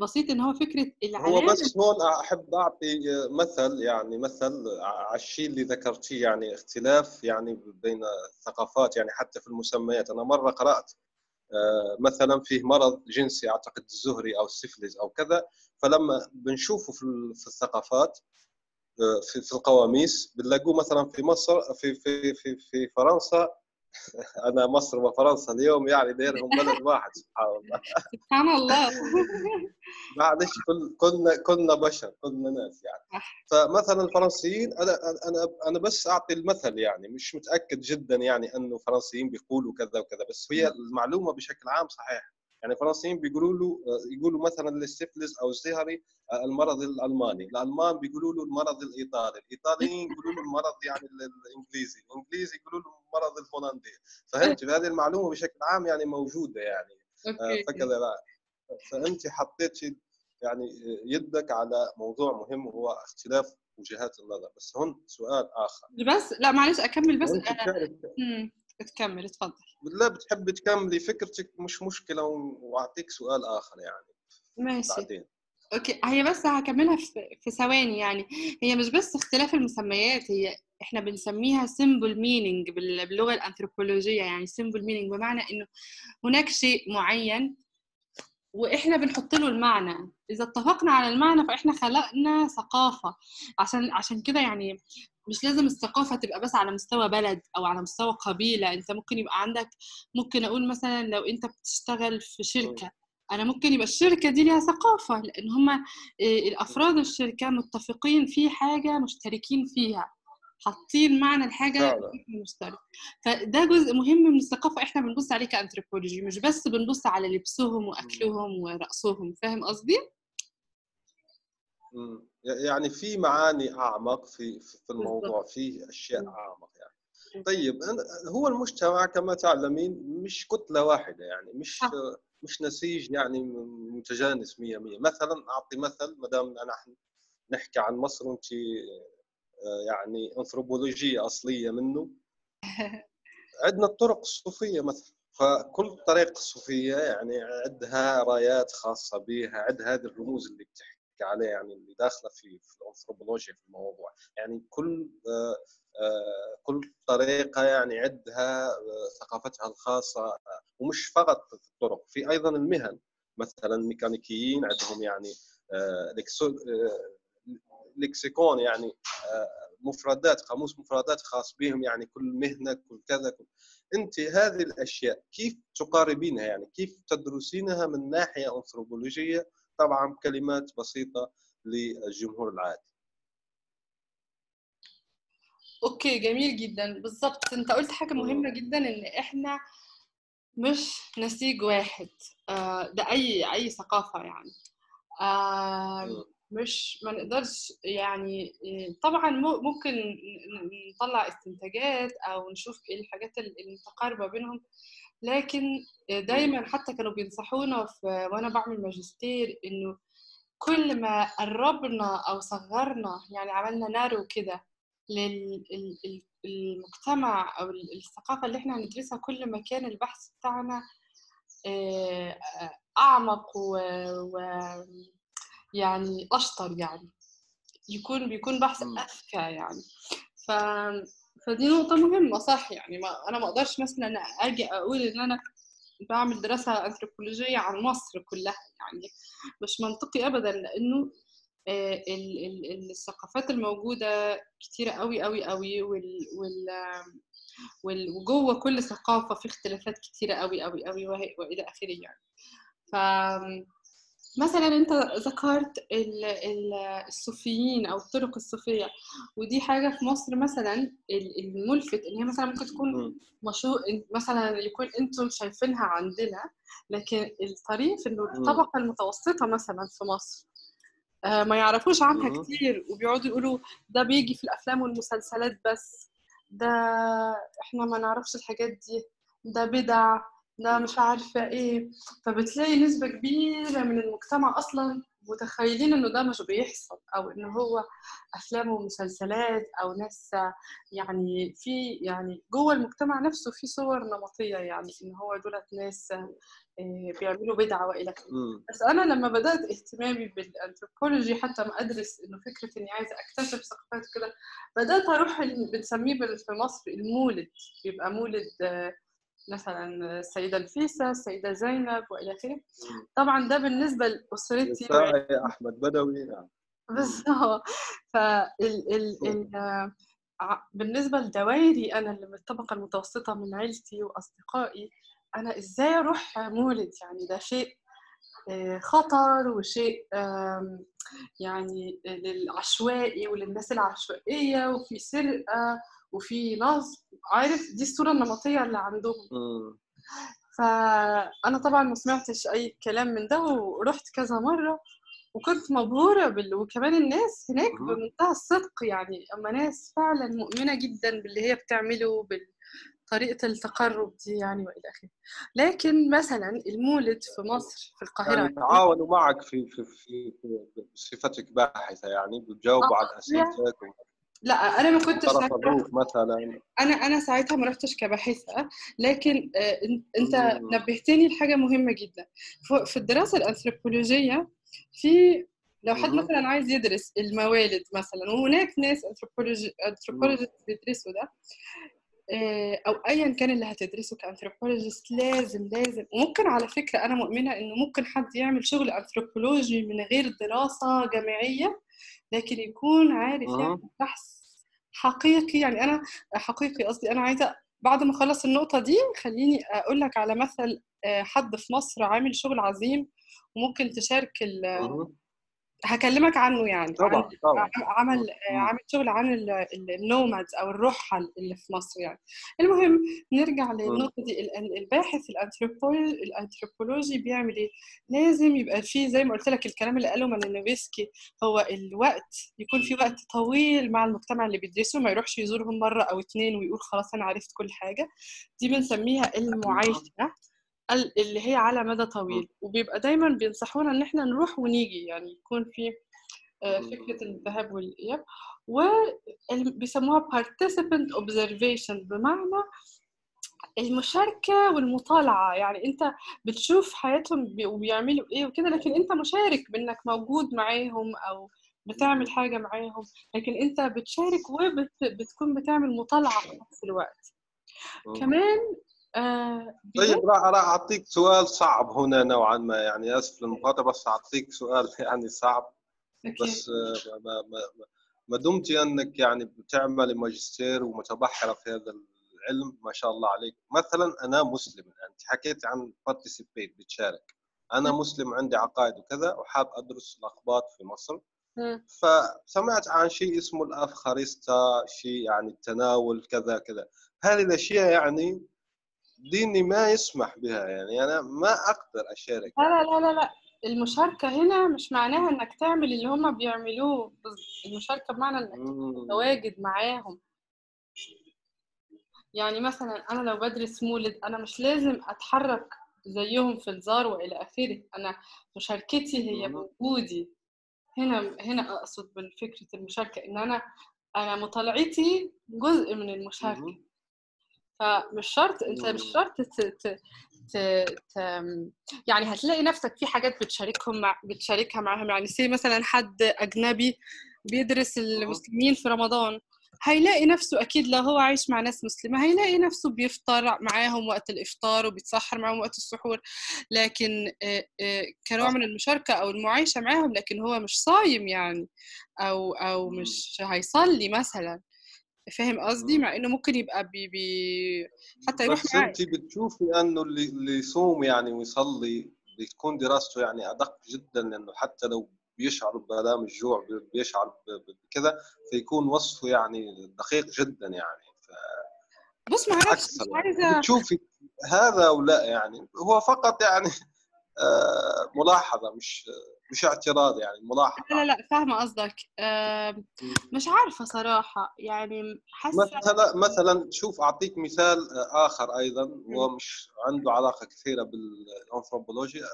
بسيط إن هو فكرة العلامه هو بس هون أحب أعطي مثل يعني مثل على الشيء اللي ذكرتيه يعني اختلاف يعني بين الثقافات يعني حتى في المسميات. أنا مرة قرأت مثلا فيه مرض جنسي أعتقد الزهري أو السفلس أو كذا فلما بنشوفه في الثقافات في في القواميس بنلاقوه مثلا في مصر في في في في فرنسا أنا مصر وفرنسا اليوم يعني دايرهم بلد واحد سبحان الله. سبحان الله. معلش كل كلنا كلنا بشر كلنا ناس يعني. فمثلا الفرنسيين أنا أنا أنا بس أعطي المثل يعني مش متأكد جدا يعني أنه الفرنسيين بيقولوا كذا وكذا بس هي المعلومة بشكل عام صحيح يعني الفرنسيين بيقولوا له يقولوا مثلا للسيفلس أو الزهري آه، المرض الألماني، الألمان بيقولوا له المرض الإيطالي، الإيطاليين يقولوا له المرض يعني الإنجليزي، الإنجليزي يقولوا له المرض الهولندي، فهمت هذه المعلومة بشكل عام يعني موجودة يعني. آه، فكذا فأنت حطيت يعني يدك على موضوع مهم وهو اختلاف وجهات النظر. بس هون سؤال آخر. بس لا معلش أكمل بس. تكمل اتفضل بالله بتحب تكملي فكرتك مش مشكلة وأعطيك سؤال آخر يعني. ماشي. بعدين. أوكي. هي بس هكملها في, في ثواني يعني. هي مش بس اختلاف المسميات هي إحنا بنسميها symbol meaning باللغة الأنثروبولوجية يعني symbol meaning بمعنى إنه هناك شيء معين وإحنا بنحط له المعنى. إذا اتفقنا على المعنى فإحنا خلقنا ثقافة. عشان عشان كده يعني مش لازم الثقافة تبقى بس على مستوى بلد أو على مستوى قبيلة. أنت ممكن يبقى عندك ممكن أقول مثلا لو أنت بتشتغل في شركة. أنا ممكن يبقى الشركة دي ليها ثقافة لأن هما آه، الأفراد الشركة متفقين في حاجة مشتركين فيها. حاطين معنى الحاجة مشترك. فده جزء مهم من الثقافة إحنا بنبص عليه كأنثروبولوجي مش بس بنبص على لبسهم وأكلهم ورقصهم. فاهم قصدي؟ يعني في معاني أعمق في في الموضوع في أشياء أعمق يعني. طيب هو المجتمع كما تعلمين مش كتلة واحدة يعني مش مش نسيج يعني متجانس 100 100 مثلا أعطي مثل ما دام نحن نحكي عن مصر وانت يعني انثروبولوجية أصلية منه. عندنا الطرق الصوفية مثلا فكل طريقة صوفية يعني عندها رايات خاصة بها عندها هذه الرموز اللي بتحكي عليها يعني اللي داخلة في في الانثروبولوجيا في الموضوع. يعني كل آه، آه، كل طريقة يعني عندها ثقافتها الخاصة ومش فقط في الطرق في أيضا المهن. مثلا الميكانيكيين عندهم يعني لكسيكون يعني مفردات قاموس مفردات خاص بهم يعني كل مهنة كل كذا كل. أنت هذه الأشياء كيف تقاربينها يعني؟ كيف تدرسينها من ناحية انثروبولوجيه طبعا كلمات بسيطة للجمهور العادي. أوكي جميل جدا. بالظبط أنت قلت حاجة مهمة جدا إن إحنا مش نسيج واحد. آه، ده أي أي ثقافة يعني. مش ما نقدرش يعني طبعا ممكن نطلع استنتاجات أو نشوف إيه الحاجات المتقاربة بينهم لكن دايما حتى كانوا بينصحونا في وأنا بعمل ماجستير إنه كل ما قربنا أو صغرنا يعني عملنا نارو كده للمجتمع أو الثقافة اللي إحنا هندرسها كل ما كان البحث بتاعنا آه، أعمق و يعني أشطر يعني. يكون بيكون بحث أذكى يعني. ف فدي نقطة مهمة صح يعني. ما أنا ما أقدرش مثلا أجي أقول إن أنا بعمل دراسة أنثروبولوجية عن مصر كلها يعني. مش منطقي أبدا لأنه آه، الثقافات الموجودة كتيرة قوي قوي قوي وال, وال وجوه كل ثقافة في اختلافات كتيرة قوي قوي قوي وإلى آخره يعني. ف مثلا أنت ذكرت الصوفيين أو الطرق الصوفية ودي حاجة في مصر مثلا الملفت إن هي مثلا ممكن تكون مشهور مثلا يكون أنتم شايفينها عندنا لكن الطريف إنه الطبقة المتوسطة مثلا في مصر آه، ما يعرفوش عنها كتير وبيقعدوا يقولوا ده بيجي في الأفلام والمسلسلات بس ده إحنا ما نعرفش الحاجات دي ده بدع ده مش عارفة إيه. فبتلاقي نسبة كبيرة من المجتمع أصلا متخيلين إنه ده مش بيحصل أو انه هو أفلام ومسلسلات أو ناس يعني في يعني جوه المجتمع نفسه في صور نمطية يعني إن هو دولت ناس آه، بيعملوا بدعة وإلى بس أنا لما بدأت اهتمامي بالأنثروبولوجي حتى ما أدرس إنه فكرة إني عايزة أكتشف ثقافات كده بدأت أروح بنسميه في مصر المولد بيبقى مولد آه، مثلا السيدة نفيسه السيدة زينب وإلى آخره. طبعا ده بالنسبة لأسرتي. أحمد بدوي نعم. بالظبط. فال ال ال بالنسبة لدوائري أنا اللي من الطبقة المتوسطة من عيلتي وأصدقائي أنا إزاي أروح مولد؟ يعني ده شيء آه، خطر وشيء يعني للعشوائي وللناس العشوائية وفي سرقة وفي نصب عارف دي الصورة النمطية اللي عندهم. فأنا طبعا ما سمعتش أي كلام من ده ورحت كذا مرة وكنت مبهورة بال... وكمان الناس هناك بمنتهى الصدق يعني. أما ناس فعلا مؤمنة جدا باللي هي بتعمله بطريقه التقرب دي يعني وإلى آخره. لكن مثلا المولد في مصر في القاهرة يعني تعاونوا معك في في في, في بصفتك باحثة يعني بتجاوبوا آه على اسئلتك لا أنا ما كنتش مثلا. أنا أنا ساعتها ما رحتش كباحثة لكن آه، أنت نبهتني لحاجة مهمة جدا. في الدراسة الأنثروبولوجية في لو حد مثلا عايز يدرس الموالد مثلا وهناك ناس انثروبولوجي بيدرسوا ده آه، أو ايا كان اللي هتدرسه كأنثروبولوجيست لازم لازم. وممكن على فكرة أنا مؤمنة إنه ممكن حد يعمل شغل أنثروبولوجي من غير دراسة جامعية لكن يكون عارف يعمل بحث حقيقي. يعني أنا حقيقي قصدي أنا عايزة بعد ما أخلص النقطة دي خليني أقول لك على مثل آه، حد في مصر عامل شغل عظيم وممكن تشارك هكلمك عنه يعني. طبعا طبعا. عمل عامل شغل عن النومادز أو الرحل اللي في مصر يعني. المهم نرجع للنقطة دي. الباحث الأنثروبولوجي بيعمل إيه؟ لازم يبقى فيه زي ما قلت لك الكلام اللي قاله مانينوفسكي هو الوقت يكون في وقت طويل مع المجتمع اللي بيدرسه ما يروحش يزورهم مرة أو اتنين ويقول خلاص أنا عرفت كل حاجة. دي بنسميها المعايشة. اللي هي على مدى طويل. وبيبقى دايما بينصحونا إن إحنا نروح ونيجي يعني يكون في فكرة الذهاب والإياب. وبيسموها participant observation بمعنى المشاركة والمطالعة. يعني أنت بتشوف حياتهم وبيعملوا إيه وكده لكن أنت مشارك بأنك موجود معاهم أو بتعمل حاجة معاهم. لكن أنت بتشارك وبتكون بتعمل مطالعة في نفس الوقت. كمان آه طيب راح راح أعطيك سؤال صعب هنا نوعا ما يعني أسف للمقاطعه بس أعطيك سؤال يعني صعب. بس آه ما, ما, ما دمتي أنك يعني بتعملي ماجستير ومتبحرة في هذا العلم ما شاء الله عليك. مثلا أنا مسلم أنت حكيت عن بارتيسيبيت بتشارك. أنا مسلم عندي عقائد وكذا وحاب أدرس الاخبار في مصر. فسمعت عن شيء اسمه الأفخاريستا شيء يعني التناول كذا كذا. هذه الأشياء يعني ديني ما يسمح بها يعني أنا ما أقدر أشارك. لا لا لا لا المشاركة هنا مش معناها إنك تعمل اللي هما بيعملوه. المشاركة بمعنى إنك تواجد معاهم. يعني مثلا أنا لو بدرس مولد أنا مش لازم أتحرك زيهم في الزار وإلى آخره. أنا مشاركتي هي وجودي. هنا هنا أقصد بالفكرة المشاركة إن أنا أنا مطالعتي جزء من المشاركة. فمش شرط انت مش شرط ت... ت... ت... ت... يعني هتلاقي نفسك في حاجات بتشاركهم مع... بتشاركها معاهم. يعني سي مثلا حد أجنبي بيدرس المسلمين في رمضان هيلاقي نفسه أكيد لو هو عايش مع ناس مسلمة هيلاقي نفسه بيفطر معاهم وقت الإفطار وبيتسحر معاهم وقت السحور. لكن كنوع من المشاركة أو المعايشة معاهم لكن هو مش صايم يعني أو أو مش هيصلي مثلا. فاهم قصدي؟ مع إنه ممكن يبقى بي بي حتى يروح بس انت بتشوفي إنه اللي اللي يصوم يعني ويصلي بتكون دراسته يعني أدق جدا لأنه حتى لو بيشعر بآلام الجوع بيشعر بكذا فيكون وصفه يعني دقيق جدا يعني. ف بص ما أعرفش عايزة بتشوفي هذا أو لا يعني؟ هو فقط يعني آه ملاحظة مش مش اعتراض يعني ملاحظة. لا لا فاهمة قصدك. آه مش عارفة صراحة يعني حاسة مثلا مثلا شوف أعطيك مثال آخر أيضا هو مش عنده علاقة كثيرة بالانثروبولوجيا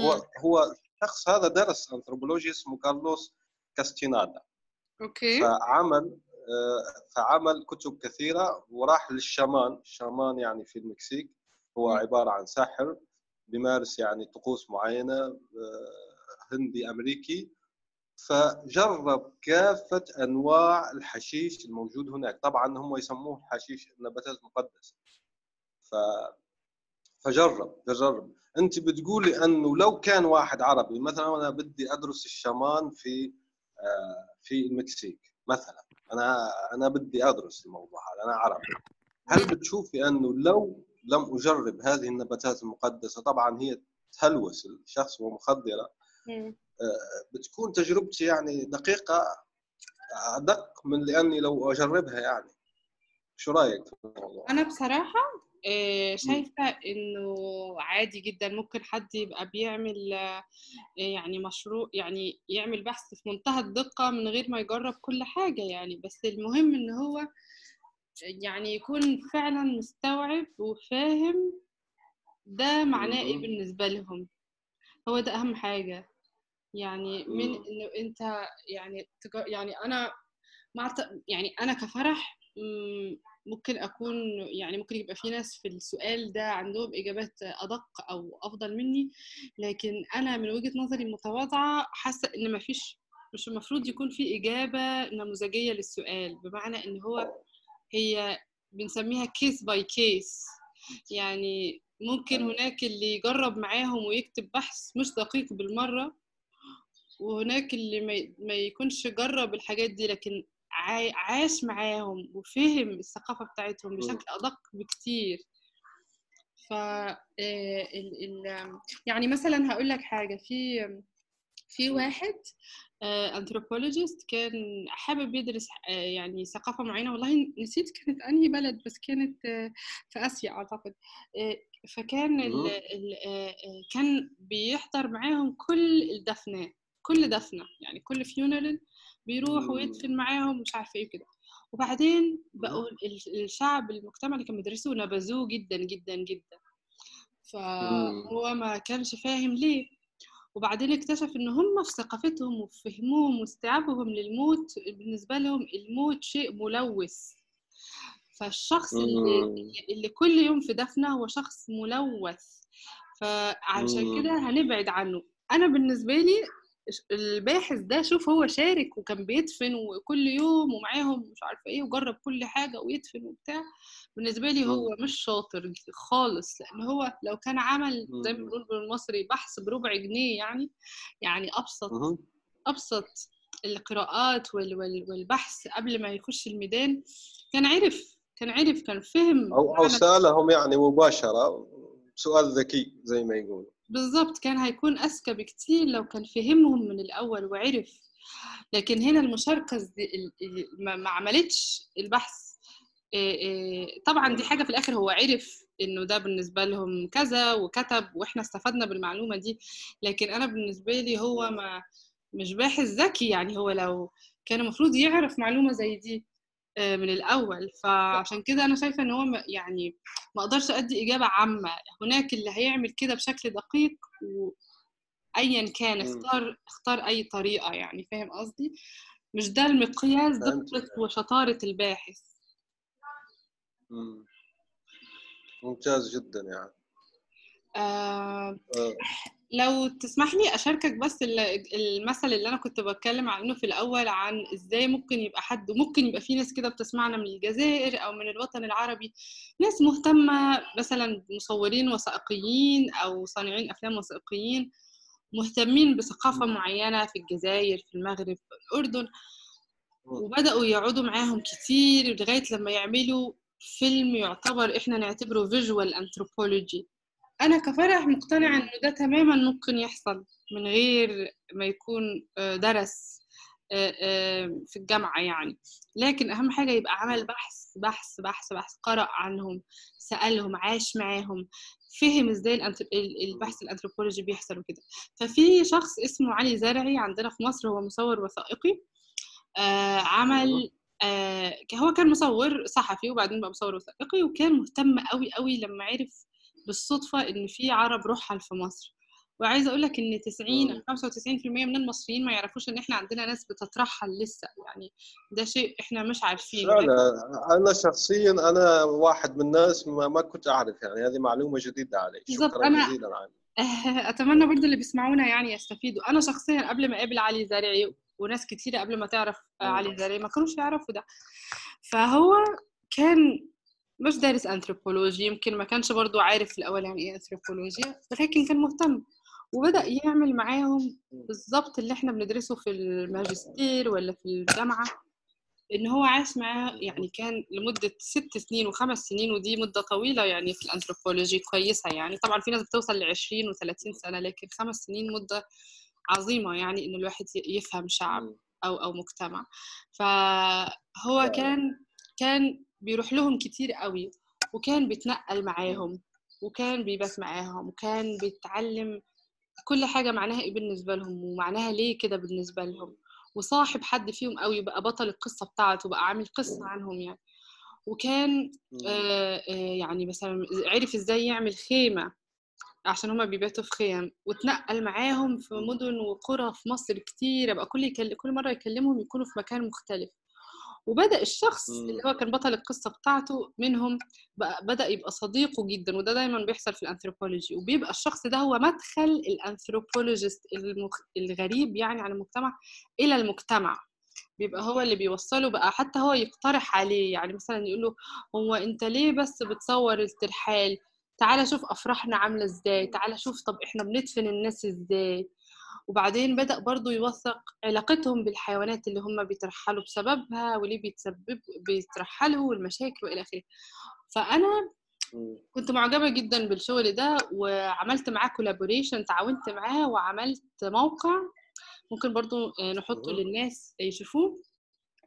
هو هو الشخص هذا درس انثروبولوجيا اسمه كارلوس كاستينادا. Okay. فعمل فعمل كتب كثيرة وراح للشامان. الشامان يعني في المكسيك هو عبارة عن ساحر. بيمارس يعني طقوس معينة هندي أمريكي. فجرب كافة أنواع الحشيش الموجود هناك. طبعا هم يسموه الحشيش النباتات المقدسة. ف فجرب فجرب أنت بتقولي أنه لو كان واحد عربي مثلا أنا بدي أدرس الشامان في في المكسيك مثلا. أنا أنا بدي أدرس الموضوع هذا أنا عربي. هل بتشوفي أنه لو لم أجرب هذه النباتات المقدسة. طبعا هي تهلوس الشخص ومخدرة. بتكون تجربتي يعني دقيقة أدق من لأني لو أجربها يعني. شو رأيك في الموضوع؟ أنا بصراحة شايفة إنه عادي جدا. ممكن حد يبقى بيعمل يعني مشروع يعني يعمل بحث في منتهى الدقة من غير ما يجرب كل حاجة يعني. بس المهم إن هو يعني يكون فعلا مستوعب وفاهم ده معناه إيه بالنسبة لهم. هو ده أهم حاجة. يعني من إنه أنت يعني يعني مع يعني أنا كفرح ممكن أكون يعني ممكن يبقى في ناس في السؤال ده عندهم إجابات أدق أو أفضل مني لكن أنا من وجهة نظري المتواضعه حاسة إن مفيش مش المفروض يكون في إجابة نموذجية للسؤال بمعنى إن هو هي بنسميها case by case يعني ممكن هناك اللي يجرب معاهم ويكتب بحث مش دقيق بالمرة وهناك اللي ما يكونش جرب الحاجات دي لكن عاش معاهم وفهم الثقافة بتاعتهم بشكل أدق بكتير. ف ال يعني مثلا هقول لك حاجة. في في واحد anthropologist كان حابب يدرس آه، يعني ثقافة معينة. والله نسيت كانت أنهي بلد بس كانت آه، في آسيا أعتقد. آه، فكان ال ال كان بيحضر معاهم كل الدفنات كل دفنة يعني كل funeral بيروح ويدفن معاهم مش عارفة إيه كده وبعدين بقوا الشعب المجتمع اللي كان بيدرسوه نبذوه جدا جدا جدا. فهو ما كانش فاهم ليه. وبعدين اكتشف إن هم في ثقافتهم وفي فهمهم واستيعابهم للموت بالنسبة لهم الموت شيء ملوث. فالشخص اللي, اللي كل يوم في دفنه هو شخص ملوث. فعشان كده هنبعد عنه. أنا بالنسبة لي الباحث ده شوف هو شارك وكان بيدفن وكل يوم ومعاهم مش عارفة إيه وجرب كل حاجة ويدفن وبتاع بالنسبة لي هو مش شاطر خالص لأن هو لو كان عمل زي ما بنقول بالمصري بحث بربع جنيه يعني يعني أبسط أبسط القراءات والبحث قبل ما يخش الميدان كان عرف كان عرف كان فهم أو أو سألهم يعني مباشرة سؤال ذكي زي ما يقولوا. بالظبط كان هيكون أذكى بكتير لو كان فهمهم من الأول وعرف. لكن هنا المشاركة ما عملتش البحث. طبعا دي حاجة في الآخر هو عرف إنه ده بالنسبة لهم كذا وكتب وإحنا استفدنا بالمعلومة دي. لكن أنا بالنسبة لي هو ما مش باحث ذكي يعني هو لو كان المفروض يعرف معلومة زي دي من الأول. فعشان كده أنا شايفة إن هو يعني ما أقدرش أدي إجابة عامة. هناك اللي هيعمل كده بشكل دقيق وايا كان اختار اختار أي طريقة يعني. فاهم قصدي؟ مش ده المقياس دقه وشطارة الباحث. ممتاز جدا يعني. آه آه. لو تسمح لي أشاركك بس المثل اللي أنا كنت بتكلم عنه في الأول عن إزاي ممكن يبقى حد ممكن يبقى في ناس كده بتسمعنا من الجزائر أو من الوطن العربي ناس مهتمة مثلا مصورين وثائقيين أو صانعين أفلام وثائقيين مهتمين بثقافة معينة في الجزائر في المغرب في الأردن وبدأوا يقعدوا معاهم كتير لغاية لما يعملوا فيلم يعتبر إحنا نعتبره فيجوال انثروبولوجي أنا كفرح مقتنعة إنه ده تماما ممكن يحصل من غير ما يكون آه، درس آه، آه، في الجامعة يعني. لكن أهم حاجة يبقى عمل بحث بحث بحث بحث قرأ عنهم سألهم عاش معاهم فهم إزاي البحث الأنثروبولوجي بيحصل وكده. ففي شخص اسمه علي زرعي عندنا في مصر هو مصور وثائقي عمل هو كان مصور صحفي وبعدين بقى مصور وثائقي وكان مهتم قوي قوي لما عرف بالصدفة إن في عرب رحل في مصر. وعايزة أقول لك إن 90 أو 95% من المصريين ما يعرفوش إن إحنا عندنا ناس بتترحل لسه. يعني ده شيء إحنا مش عارفين فعلا أنا شخصيا أنا واحد من الناس ما, ما كنت أعرف. يعني هذه معلومة جديدة علي. بالضبط أنا أتمنى برضو اللي بيسمعونا يعني يستفيدوا. أنا شخصيا قبل ما أقابل علي زارعي وناس كتيرة قبل ما تعرف علي زارعي ما كانوش يعرفوا ده. فهو كان مش دارس انثروبولوجي يمكن ما كانش برضو عارف في الأول يعني إيه انثروبولوجيا ولكن كان مهتم. وبدأ يعمل معاهم بالظبط اللي إحنا بندرسه في الماجستير ولا في الجامعة إن هو عاش معاه يعني كان لمدة ست سنين وخمس سنين ودي مدة طويلة يعني في الانثروبولوجي كويسة يعني. طبعا في ناس بتوصل ل 20 و30 سنة لكن خمس سنين مدة عظيمة يعني إن الواحد يفهم شعب أو أو مجتمع. فهو كان كان بيروح لهم كتير قوي وكان بيتنقل معاهم وكان بيبات معاهم وكان بيتعلم كل حاجة معناها إيه بالنسبة لهم ومعناها ليه كده بالنسبة لهم. وصاحب حد فيهم قوي بقى بطل القصة بتاعته بقى عامل قصة عنهم يعني. وكان آه آه يعني مثلا عرف إزاي يعمل خيمة عشان هما بيباتوا في خيم وتنقل معاهم في مدن وقرى في مصر كتير بقى كل يكل... كل مرة يكلمهم يكونوا في مكان مختلف. وبدأ الشخص اللي هو كان بطل القصة بتاعته منهم بدأ يبقى صديقه جدا وده دايما بيحصل في الانثروبولوجي وبيبقى الشخص ده هو مدخل ال anthropologist المخ... الغريب يعني عن المجتمع إلى المجتمع. بيبقى هو اللي بيوصله بقى حتى هو يقترح عليه. يعني مثلا يقول له هو أنت ليه بس بتصور الترحال؟ تعالى شوف أفراحنا عاملة إزاي؟ تعالى شوف طب إحنا بندفن الناس إزاي؟ وبعدين بدأ برضو يوثق علاقتهم بالحيوانات اللي هم بيترحلوا بسببها وليه بيتسبب بيترحلوا والمشاكل وإلى آخره. فأنا كنت معجبة جدا بالشغل ده وعملت معاه كولابوريشن تعاونت معاه وعملت موقع ممكن برضو نحطه للناس يشوفوه.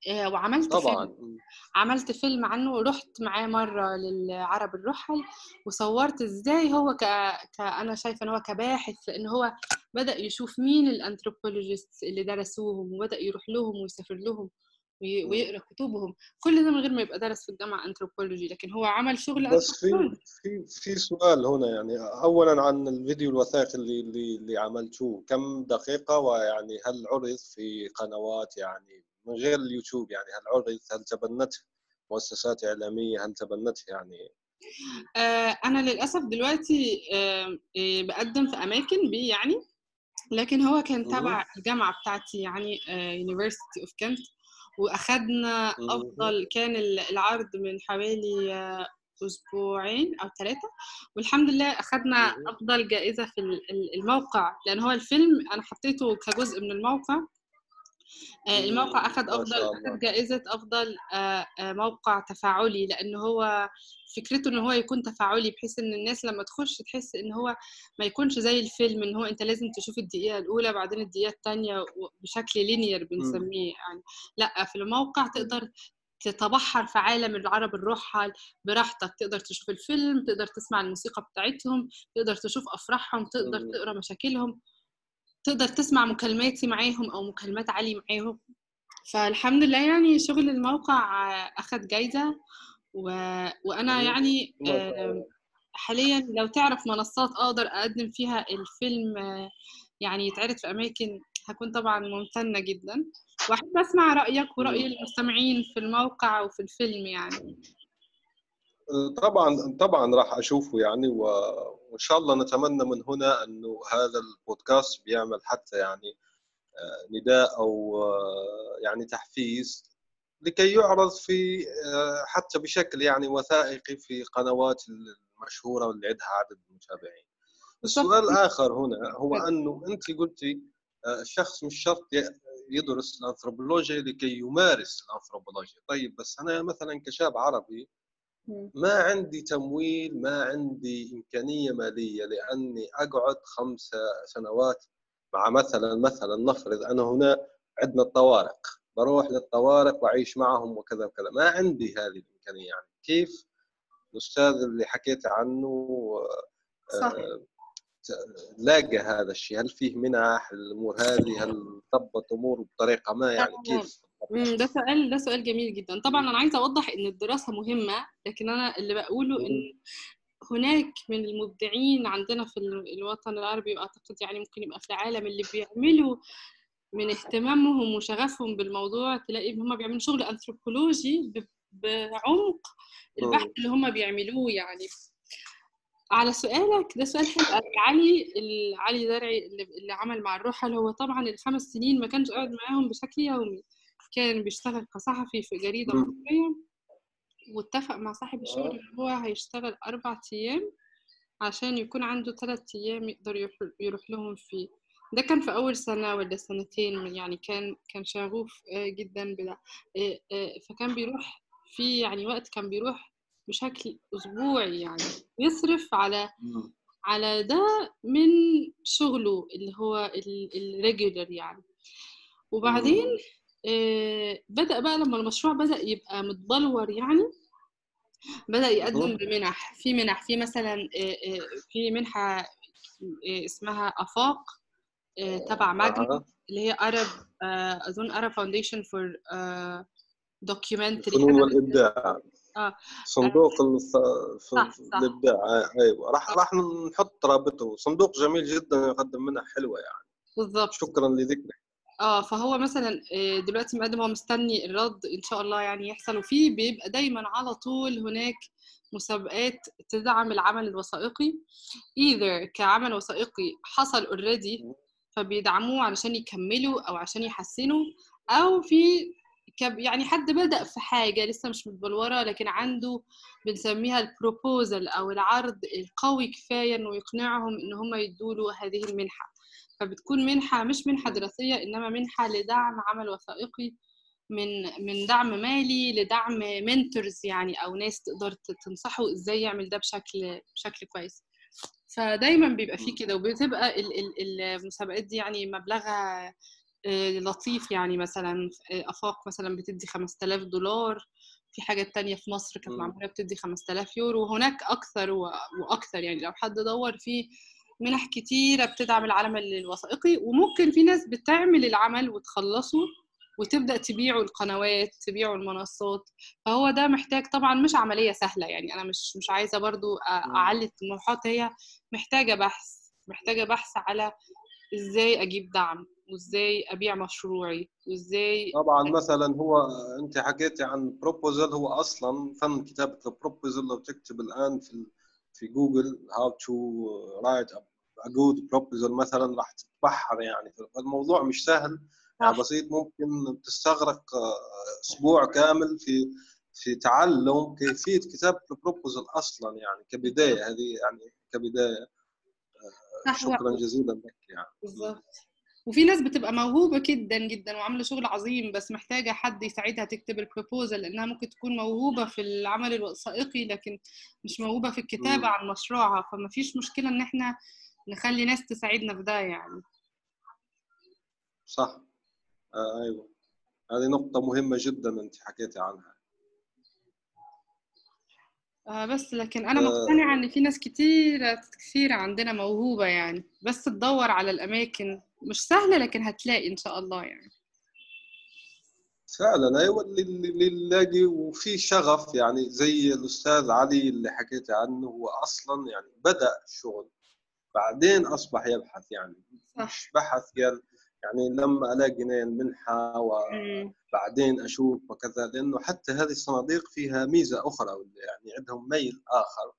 وعملت طبعا. فيلم عملت فيلم عنه. رحت معاه مرة للعرب الرحل وصورت إزاي هو ك... ك... أنا شايفة إن هو كباحث لأن هو بدأ يشوف مين ال anthropologists اللي درسوهم وبدأ يروح لهم ويسافر لهم وي... ويقرأ كتبهم. كل ده من غير ما يبقى درس في الجامعة انثروبولوجي لكن هو عمل شغل بس في في في سؤال هنا يعني اولا عن الفيديو الوثائقي اللي اللي, اللي عملتوه كم دقيقة؟ ويعني هل عرض في قنوات يعني من غير اليوتيوب يعني هل عرض هل تبنته؟ مؤسسات إعلامية هل تبنته يعني؟ آه أنا للأسف دلوقتي آه بقدم في أماكن بي يعني لكن هو كان تبع الجامعة بتاعتي يعني University of Kent وأخدنا أفضل كان العرض من حوالي أسبوعين أو ثلاثة والحمد لله أخدنا أفضل جائزة في الموقع لأن هو الفيلم أنا حطيته كجزء من الموقع الموقع أخذ أفضل أخذ جائزة أفضل موقع تفاعلي لأن هو فكرته إن هو يكون تفاعلي بحيث إن الناس لما تخش تحس إن هو ما يكونش زي الفيلم إن هو أنت لازم تشوف الدقيقة الأولى بعدين الدقيقة الثانية بشكل لينير بنسميه يعني. لأ في الموقع تقدر تتبحر في عالم العرب الرحل براحتك. تقدر تشوف الفيلم تقدر تسمع الموسيقى بتاعتهم تقدر تشوف أفراحهم تقدر تقرأ مشاكلهم. تقدر تسمع مكالماتي معاهم أو مكالمات علي معاهم. فالحمد لله يعني شغل الموقع اخد جايزة. و... وأنا يعني حاليا لو تعرف منصات أقدر أقدم فيها الفيلم يعني يتعرض في أماكن هكون طبعا ممتنة جدا. وأحب أسمع رأيك ورأي المستمعين في الموقع وفي الفيلم يعني. طبعا طبعا راح أشوفه يعني. وإن شاء الله نتمنى من هنا إنه هذا البودكاست بيعمل حتى يعني نداء أو يعني تحفيز لكي يعرض في حتى بشكل يعني وثائقي في قنوات المشهورة واللي عندها عدد متابعين. السؤال الآخر هنا هو أنه أنت قلتي الشخص مش شرط يدرس الأنثروبولوجيا لكي يمارس الأنثروبولوجيا، طيب بس أنا مثلا كشاب عربي ما عندي تمويل ما عندي إمكانية مالية لأني أقعد خمس سنوات مع مثلا مثلا نفرض أنا هنا عندنا الطوارق بروح للطوارق وأعيش معهم وكذا وكذا. ما عندي هذه الإمكانية يعني. كيف؟ الأستاذ اللي حكيت عنه صح. لاقى هذا الشيء. هل فيه منح؟ الأمور هذه؟ هل ضبط أمور بطريقة ما؟ يعني كيف؟ ده سؤال ده سؤال جميل جدا. طبعا أنا عايزة أوضح إن الدراسة مهمة لكن أنا اللي بقوله إن هناك من المبدعين عندنا في الوطن العربي وأعتقد يعني ممكن يبقى في العالم اللي بيعملوا من اهتمامهم وشغفهم بالموضوع تلاقي هم بيعملوا شغل أنثروبولوجي بعمق البحث اللي هم بيعملوه يعني. على سؤالك ده سؤال حلو علي علي درعي اللي عمل مع الرحل هو طبعا الخمس سنين ما كانش قاعد معاهم بشكل يومي. كان بيشتغل كصحفي في جريدة مصرية واتفق مع صاحب الشغل إن هو هيشتغل أربع أيام عشان يكون عنده ثلاث أيام يقدر يروح لهم فيه. ده كان في أول سنة ولا سنتين يعني كان كان شغوف جدا بده فكان بيروح في يعني وقت كان بيروح بشكل أسبوعي يعني يصرف على على ده من شغله اللي هو الريجولر يعني. وبعدين بدأ بقى لما المشروع بدأ يبقى متبلور يعني بدأ يقدم بمنح. في منح في مثلا في منحة اسمها آفاق تبع ماجنا اللي هي أرب أظن Arab Foundation for Documentary الفنون والإبداع. آه. صندوق الف... صح صح. الإبداع. أيوة. راح راح نحط رابطه. صندوق جميل جدا يقدم منح حلوة يعني. بالضبط. شكرا لذكرك. آه فهو مثلا دلوقتي مقدم هو مستني الرد إن شاء الله يعني يحصل وفيه بيبقى دايما على طول هناك مسابقات تدعم العمل الوثائقي. Either كعمل وثائقي حصل already فبيدعموه علشان يكملوا أو عشان يحسنوا أو في يعني حد بدأ في حاجة لسه مش متبلورة لكن عنده بنسميها ال proposal أو العرض القوي كفاية إنه يقنعهم إن هم يدوا هذه المنحة. فبتكون منحة مش منحة دراسية إنما منحة لدعم عمل وثائقي من من دعم مالي لدعم mentors يعني أو ناس تقدر تنصحه إزاي يعمل ده بشكل بشكل كويس. فدايما بيبقى فيه كده وبتبقى المسابقات دي يعني مبلغها لطيف يعني مثلا أفاق مثلا بتدي 5000 دولار. في حاجات تانية في مصر كانت معمولة بتدي 5000 يورو. وهناك أكثر وأكثر يعني لو حد دور في منح كتيرة بتدعم العمل الوثائقي وممكن في ناس بتعمل العمل وتخلصه وتبدأ تبيعوا القنوات تبيعوا المنصات. فهو ده محتاج طبعا مش عملية سهلة يعني أنا مش مش عايزة برضو أعلي الطموحات هي محتاجة بحث محتاجة بحث على إزاي أجيب دعم وإزاي أبيع مشروعي وإزاي طبعا مثلا هو أنت حكيتي عن proposal هو أصلا فن كتابة ال proposal لو تكتب الآن في في جوجل how to write good proposal مثلا راح تتبحر يعني. الموضوع مش سهل. يعني بسيط ممكن تستغرق أسبوع كامل في في تعلم كيفية كتابة البروبوزل أصلا يعني كبداية. هذه يعني كبداية شكرا جزيلا لك يعني. بالظبط وفي ناس بتبقى موهوبة جدا جدا وعاملة شغل عظيم بس محتاجة حد يساعدها تكتب البروبوزل لأنها ممكن تكون موهوبة في العمل الوثائقي لكن مش موهوبة في الكتابة عن مشروعها. فما فيش مشكلة إن إحنا نخلي ناس تساعدنا في ده يعني. صح. آه أيوه. هذه نقطة مهمة جدا أنت حكيتي عنها. آه بس لكن أنا مقتنعة إن في ناس كتيرة كثيره عندنا موهوبة يعني بس تدور على الأماكن. مش سهلة لكن هتلاقي إن شاء الله يعني. فعلا أيوه اللي نلاقي وفي شغف يعني زي الأستاذ علي اللي حكيت عنه هو أصلا يعني بدأ الشغل بعدين أصبح يبحث يعني مش بحث قال يعني لما ألاقي المنحه وبعدين أشوف وكذا لأنه حتى هذه الصناديق فيها ميزة أخرى يعني عندهم ميل آخر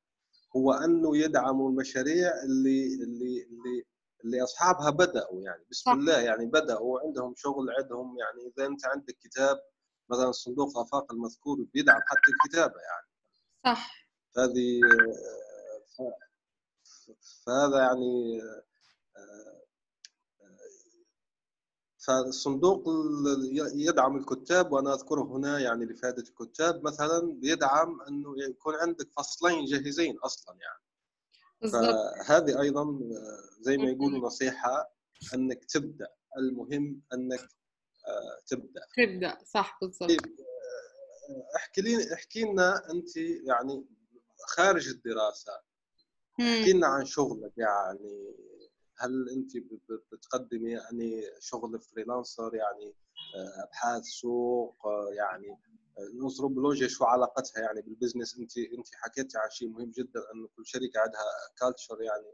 هو أنه يدعموا المشاريع اللي اللي اللي اللي أصحابها بدأوا يعني بسم الله يعني بدأوا عندهم شغل عندهم يعني إذا أنت عندك كتاب مثلا صندوق افاق المذكور بيدعم حتى الكتابة يعني. صح. هذه فهذا يعني فالصندوق يدعم الكتاب وأنا أذكره هنا يعني لفائدة الكتاب مثلا بيدعم إنه يكون عندك فصلين جاهزين أصلا يعني. فهذه أيضا زي ما يقولوا نصيحة أنك تبدأ. المهم أنك تبدأ. تبدأ. صح بالضبط. طيب احكي لي احكي لنا أنت يعني خارج الدراسة. احكي لنا عن شغلك يعني. هل أنت بتقدمي يعني شغل freelancer يعني أبحاث سوق يعني الانثروبولوجيا شو علاقتها يعني بال business. انت انت حكيتي عن شيء مهم جدا انه كل شركة عندها culture يعني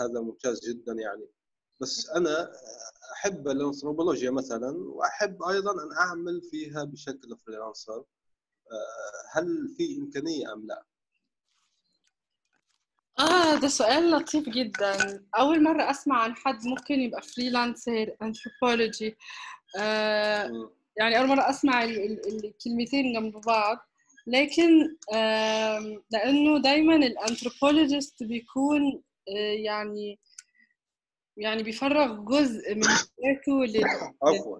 هذا ممتاز جدا يعني. بس أنا أحب الانثروبولوجيا مثلا وأحب أيضا أن أعمل فيها بشكل freelancer هل في إمكانية أم لا؟ آه ده سؤال لطيف جدا. أول مرة أسمع عن حد ممكن يبقى freelancer anthropology آه يعني أول مرة أسمع الكلمتين جنب بعض. لكن لأنه دايما ال anthropologist بيكون آه يعني يعني بيفرغ جزء من حياته لل... عفوا.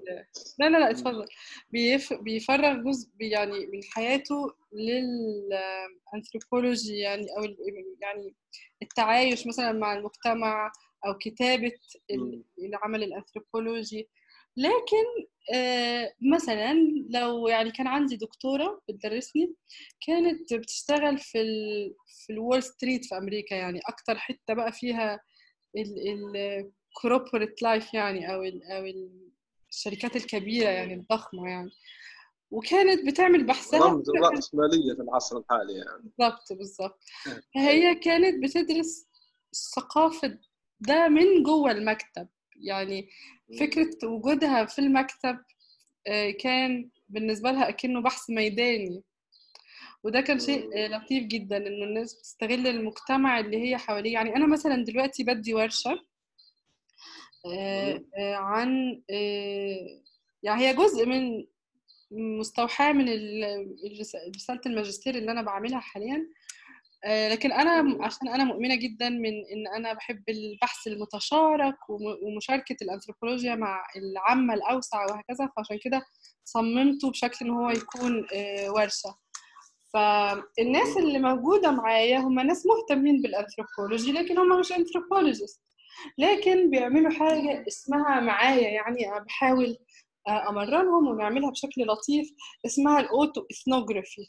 لا لا لا اتفضل. بيف... بيفرغ جزء يعني من حياته للانثروبولوجي يعني أو يعني التعايش مثلا مع المجتمع أو كتابة العمل الأنثروبولوجي. لكن آه مثلا لو يعني كان عندي دكتورة بتدرسني كانت بتشتغل في ال... في ال Wall Street في أمريكا يعني أكتر حتة بقى فيها ال corporate life يعني أو ال أو الشركات الكبيرة يعني الضخمة يعني. وكانت بتعمل بحثها رمز الرأسمالية في العصر الحالي يعني. بالضبط بالضبط. فهي كانت بتدرس الثقافة ده من جوه المكتب يعني. فكرة وجودها في المكتب كان بالنسبة لها أكنه بحث ميداني. وده كان شيء لطيف جدا انه الناس بتستغل المجتمع اللي هي حواليه. يعني أنا مثلا دلوقتي بدي ورشة عن يعني هي جزء من مستوحاة من رسالة الماجستير اللي أنا بعملها حاليا. لكن أنا عشان أنا مؤمنة جدا من إن أنا بحب البحث المتشارك ومشاركة الأنثروبولوجيا مع العامة الأوسع وهكذا فعشان كده صممته بشكل إن هو يكون ورشة. فالناس اللي موجودة معايا هم ناس مهتمين بالأنثروبولوجي لكن هم مش أنثروبولوجيست. لكن بيعملوا حاجة اسمها معايا يعني بحاول آه، أمرنهم ونعملها بشكل لطيف اسمها الأوتو إثنوغرافي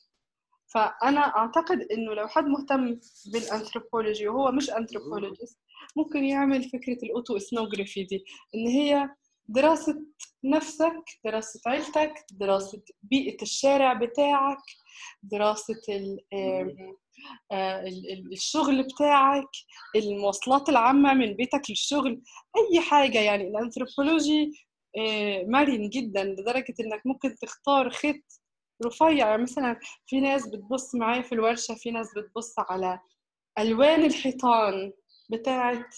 فأنا أعتقد إنه لو حد مهتم بالأنثروبولوجي وهو مش أنثروبولوجيست ممكن يعمل فكرة الأوتو إثنوغرافي دي إن هي دراسة نفسك دراسة عيلتك دراسة بيئة الشارع بتاعك دراسة آه، الشغل بتاعك المواصلات العامة من بيتك للشغل أي حاجة يعني. الأنثروبولوجي آه، مرن جدا لدرجة إنك ممكن تختار خط رفيع. يعني مثلا في ناس بتبص معايا في الورشة في ناس بتبص على ألوان الحيطان بتاعت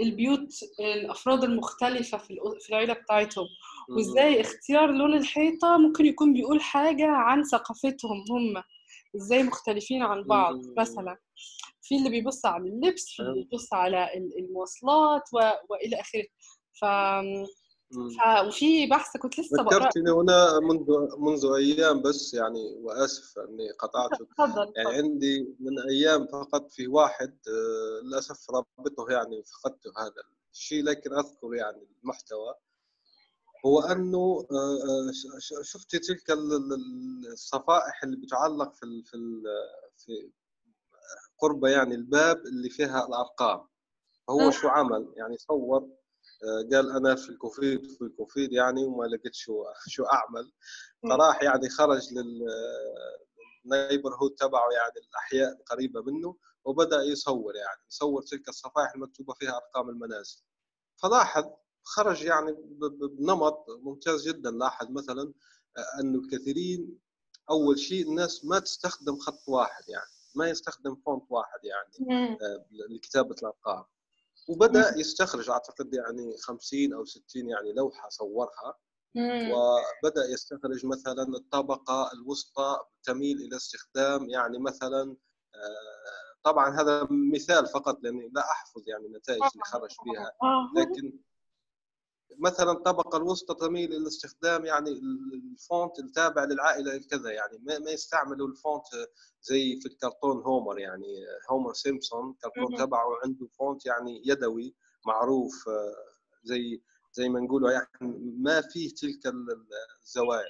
البيوت الأفراد المختلفة في في العيلة بتاعتهم. وإزاي اختيار لون الحيطة ممكن يكون بيقول حاجة عن ثقافتهم هم إزاي مختلفين عن بعض. مثلا في اللي بيبص على اللبس في اللي بيبص على المواصلات. وإلى آخره. ف... وفي بحث كنت لسه ذكرتني هنا منذ منذ أيام بس يعني وآسف إني قطعتك تفضل يعني عندي من أيام فقط في واحد آه، للأسف رابطه يعني فقدته هذا الشيء لكن أذكر يعني المحتوى. هو أنه آه، آه، شفت تلك الصفائح اللي بتعلق في في في قرب يعني الباب اللي فيها الأرقام. فهو شو عمل؟ يعني صور قال أنا في الكوفيد في الكوفيد يعني وما لقيت شو شو أعمل. فراح يعني خرج لل neighborhood تبعه يعني الأحياء القريبة منه وبدأ يصور يعني يصور تلك الصفائح المكتوبة فيها أرقام المنازل. فلاحظ خرج يعني بنمط ممتاز جدا. لاحظ مثلا آه، أنه الكثيرين أول شيء الناس ما تستخدم خط واحد يعني ما يستخدم font واحد يعني آه، لكتابة الأرقام. وبدأ يستخرج أعتقد يعني 50 أو 60 يعني لوحة صورها. وبدأ يستخرج مثلا الطبقة الوسطى تميل إلى استخدام يعني مثلا آه، طبعا هذا مثال فقط لأني لا أحفظ يعني النتائج اللي خرج فيها. آه. لكن مثلا الطبقه الوسطى تميل إلى استخدام يعني ال font التابع للعائلة الكذا يعني ما يستعملوا ال font زي في الكرتون هومر يعني هومر سيمبسون الكرتون تبعه عنده font يعني يدوي معروف زي زي ما نقولوا يعني ما فيه تلك الزوايا.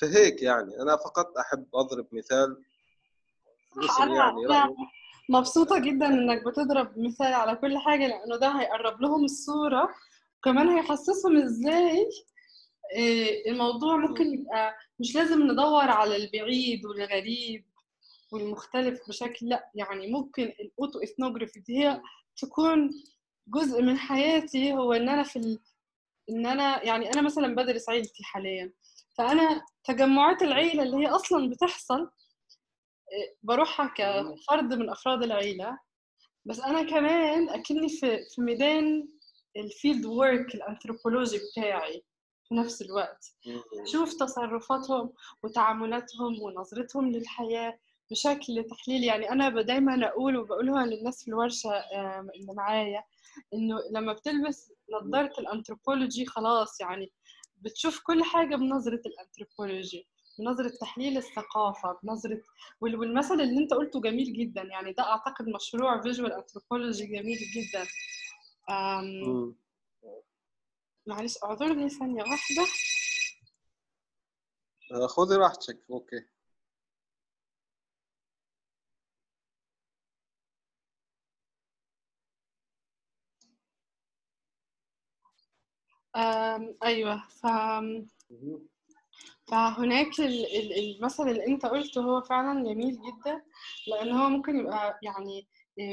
فهيك يعني أنا فقط أحب أضرب مثال يعني مبسوطة جدا إنك بتضرب مثال على كل حاجة لأنه ده هيقرب لهم الصورة. كمان هيحسسهم إزاي؟ آه، الموضوع ممكن يبقى مش لازم ندور على البعيد والغريب والمختلف بشكل لأ يعني ممكن ال auto-ethnography دي هي تكون جزء من حياتي هو إن أنا في ال... إن أنا يعني أنا مثلا بدرس عيلتي حاليا فأنا تجمعات العيلة اللي هي أصلا بتحصل آه، بروحها كفرد من أفراد العيلة بس أنا كمان أكني في في ميدان ال fieldwork الانثروبولوجي بتاعي في نفس الوقت. شوف تصرفاتهم وتعاملاتهم ونظرتهم للحياة بشكل تحليلي. يعني أنا دايما أقول وبقولها للناس في الورشة اللي معايا إنه لما بتلبس نظارة الأنثروبولوجي خلاص يعني بتشوف كل حاجة بنظرة الأنثروبولوجي بنظرة تحليل الثقافة بنظرة والمثل اللي أنت قلته جميل جدا. يعني ده أعتقد مشروع فيجوال انثروبولوجي جميل جدا. معلش أعذرني ثانية واحدة. آه، خذي راحتك okay. أيوه ف فهناك المثل اللي أنت قلته هو فعلا جميل جدا لأن هو ممكن يبقى يعني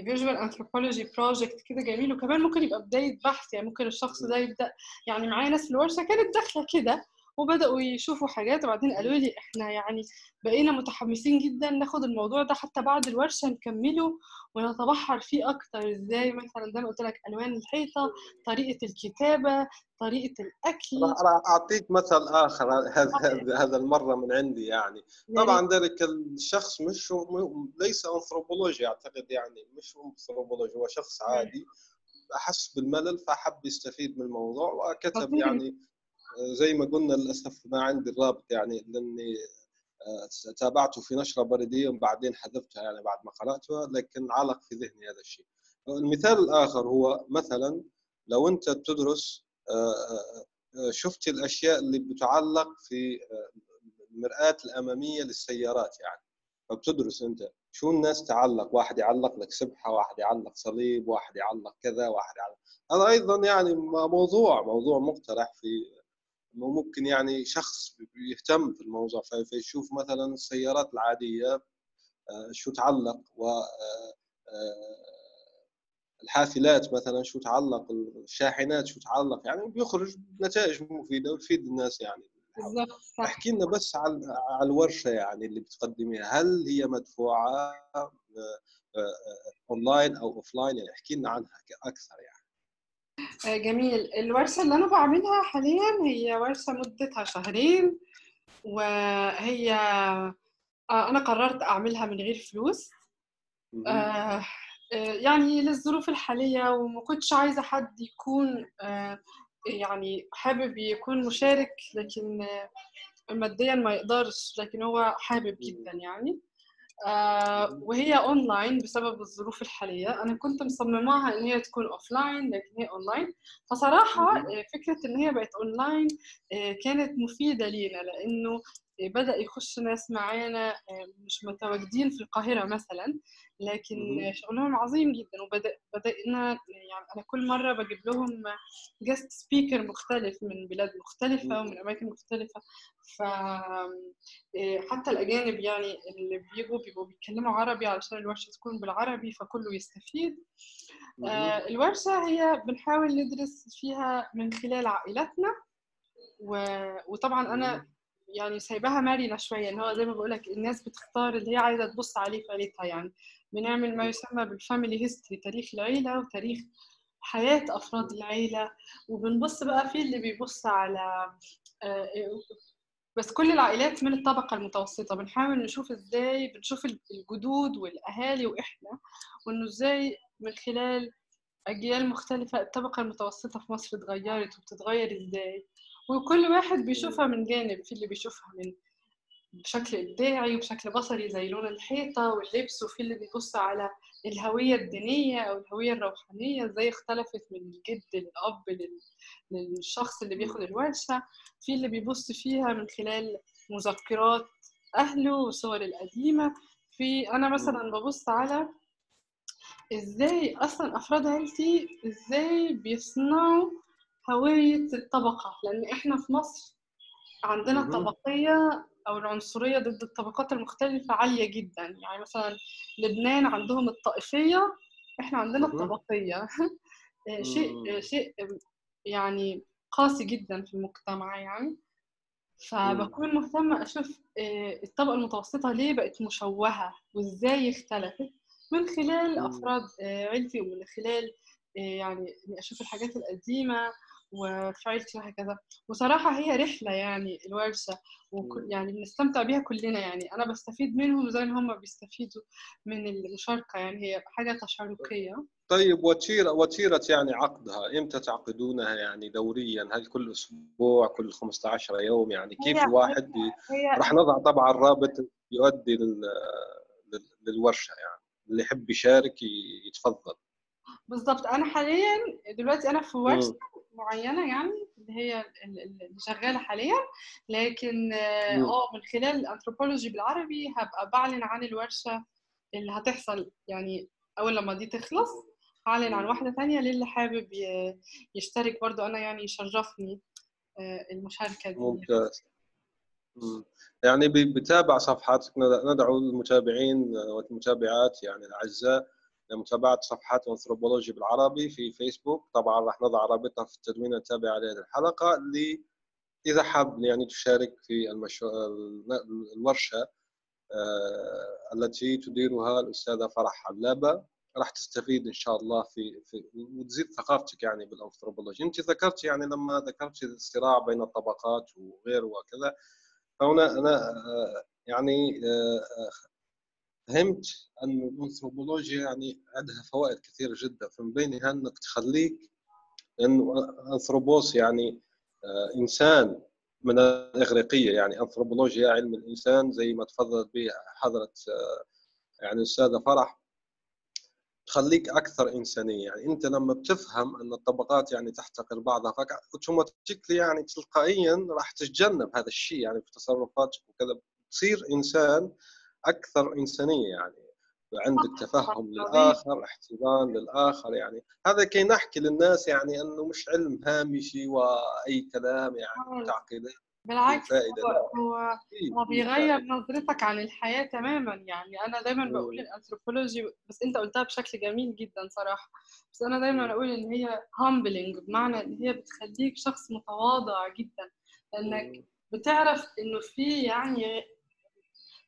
visual anthropology project كده جميل وكمان ممكن يبقى بدايه بحث يعني ممكن الشخص ده يبدأ يعني معايا ناس في الورشة كانت داخلة كده. وبدأوا يشوفوا حاجات وبعدين قالوا لي إحنا يعني بقينا متحمسين جدا ناخد الموضوع ده حتى بعد الورشة نكمله ونتبحر فيه أكتر. إزاي مثلا؟ زي ما قلت لك ألوان الحيطة طريقة الكتابة طريقة الأكل. راح أعطيك مثل آخر هذا هذا المرة من عندي يعني. طبعا ذلك الشخص مش ليس أنثروبولوجي أعتقد يعني مش أنثروبولوجي هو شخص عادي. أحس بالملل فحب يستفيد من الموضوع وكتب يعني زي ما قلنا للأسف ما عندي الرابط يعني لأني آه، تابعته في نشرة بريدية وبعدين حذفتها يعني بعد ما قراتها لكن علق في ذهني هذا الشيء. المثال الآخر هو مثلا لو أنت بتدرس شفت الأشياء اللي بتعلق في المرآة الأمامية للسيارات يعني. فبتدرس أنت شو الناس تعلق؟ واحد يعلق لك سبحة واحد يعلق صليب واحد يعلق كذا واحد يعلق. هذا أيضا يعني موضوع موضوع مقترح في ممكن يعني شخص يهتم في الموضوع فيشوف مثلا السيارات العادية آه، شو تعلق و آه، آه، الحافلات مثلا شو تعلق الشاحنات شو تعلق يعني بيخرج نتائج مفيدة ويفيد الناس يعني. بالضبط احكي لنا بس على على الورشة يعني اللي بتقدميها. هل هي مدفوعة اونلاين أو offline يعني احكي لنا عنها أكثر يعني. جميل. الورشة اللي أنا بعملها حاليا هي ورشة مدتها شهرين وهي آه، أنا قررت أعملها من غير فلوس. آه، يعني للظروف الحالية وما كنتش عايزة حد يكون يعني حابب يكون مشارك لكن ماديا ما يقدرش لكن هو حابب جدا يعني. آه وهي اونلاين بسبب الظروف الحالية. أنا كنت مصمماها إن هي تكون offline لكن هي اونلاين فصراحة آه، فكرة إن هي بقت اونلاين آه، كانت مفيدة لينا لأنه بدأ يخش ناس معانا مش متواجدين في القاهرة مثلا لكن شغلهم عظيم جدا وبدأنا يعني أنا كل مرة بجيب لهم guest speaker مختلف من بلاد مختلفة ومن أماكن مختلفة. ف آه، حتى الأجانب يعني اللي بيجوا بيبقوا بيتكلموا عربي علشان الورشة تكون بالعربي فكله يستفيد. آه، الورشة هي بنحاول ندرس فيها من خلال عائلاتنا وطبعا أنا يعني سايباها مرنة شوية إن هو زي ما بقول لك الناس بتختار اللي هي عايزة تبص عليه في عيلتها يعني. بنعمل ما يسمى بال family history تاريخ العيلة وتاريخ حياة أفراد العيلة. وبنبص بقى في اللي بيبص على آه، بس كل العائلات من الطبقة المتوسطة. بنحاول نشوف إزاي بنشوف الجدود والأهالي وإحنا وإنه إزاي من خلال أجيال مختلفة الطبقة المتوسطة في مصر اتغيرت وبتتغير إزاي. وكل واحد بيشوفها من جانب في اللي بيشوفها من بشكل إبداعي وبشكل بصري زي لون الحيطة واللبس وفي اللي بيبص على الهوية الدينية أو الهوية الروحانية إزاي اختلفت من الجد للأب للشخص اللي بياخد الورشة. في اللي بيبص فيها من خلال مذكرات أهله والصور القديمة. في أنا مثلا ببص على إزاي أصلا أفراد عيلتي إزاي بيصنعوا هوية الطبقة لأن إحنا في مصر عندنا الطبقية أو العنصرية ضد الطبقات المختلفة عالية جدا. يعني مثلا لبنان عندهم الطائفية إحنا عندنا الطبقية. شيء شيء يعني قاسي جدا في المجتمع يعني. فبكون مهتمة أشوف آه، الطبقة المتوسطة ليه بقت مشوهة وإزاي اختلفت من خلال أفراد آه، عيلتي ومن خلال آه، يعني أشوف الحاجات القديمة وفي عيلتي وهكذا. وصراحة هي رحلة يعني الورشة وكل يعني بنستمتع بيها كلنا يعني. أنا بستفيد منهم زي ما هم بيستفيدوا من المشاركة يعني هي حاجة تشاركية. طيب وتيرة وتيرة يعني عقدها إمتى تعقدونها يعني دوريا؟ هل كل أسبوع كل 15 يوم؟ يعني كيف الواحد راح نضع طبعا الرابط يؤدي لل... للورشة يعني؟ اللي يحب يشارك يتفضل. بالضبط. أنا حاليا دلوقتي أنا في ورشة معينة يعني اللي هي اللي شغالة حاليا. لكن آه من خلال الانثروبولوجي بالعربي هبقى بعلن عن الورشة اللي هتحصل. يعني أول لما دي تخلص هعلن عن واحدة ثانية للي حابب يشترك برضو. أنا يعني يشرفني آه، المشاركة دي. ممتاز. يعني بتابع صفحاتك. ندعو المتابعين والمتابعات يعني الأعزاء. لمتابعة صفحات أنثروبولوجي بالعربي في فيسبوك طبعا راح نضع رابطها في التدوين التابع لهذه الحلقة اللي إذا حاب يعني تشارك في المشو... الورشة آه، التي تديرها الأستاذة فرح حلابة. راح تستفيد إن شاء الله في, في وتزيد ثقافتك يعني بالأنثروبولوجي. أنت ذكرت يعني لما ذكرت الصراع بين الطبقات وغيره وكذا. فهنا أنا آه، يعني آه، فهمت أن الأنثروبولوجيا يعني عندها فوائد كثيرة جدا فمن بينها أنك تخليك أنه أنثروبوس يعني آه، إنسان من الإغريقية يعني أنثروبولوجيا علم الإنسان زي ما تفضلت به حضرة آه، يعني الأستاذة فرح. تخليك أكثر إنسانية يعني أنت لما بتفهم أن الطبقات يعني تحتقر بعضها أوتوماتيكلي يعني تلقائيا راح تتجنب هذا الشيء يعني في تصرفاتك وكذا. تصير إنسان أكثر إنسانية يعني عندك تفهم للآخر احترام للآخر يعني. هذا كي نحكي للناس يعني إنه مش علم هامشي وأي كلام يعني تعقيدات بالعكس هو هو, هو بيغير نظرتك عن الحياة تماما يعني. أنا دايما بقول الأنثروبولوجي بس أنت قلتها بشكل جميل جدا صراحة. بس أنا دايما أقول إن هي humbling بمعنى إن هي بتخليك شخص متواضع جدا. لأنك بتعرف إنه في يعني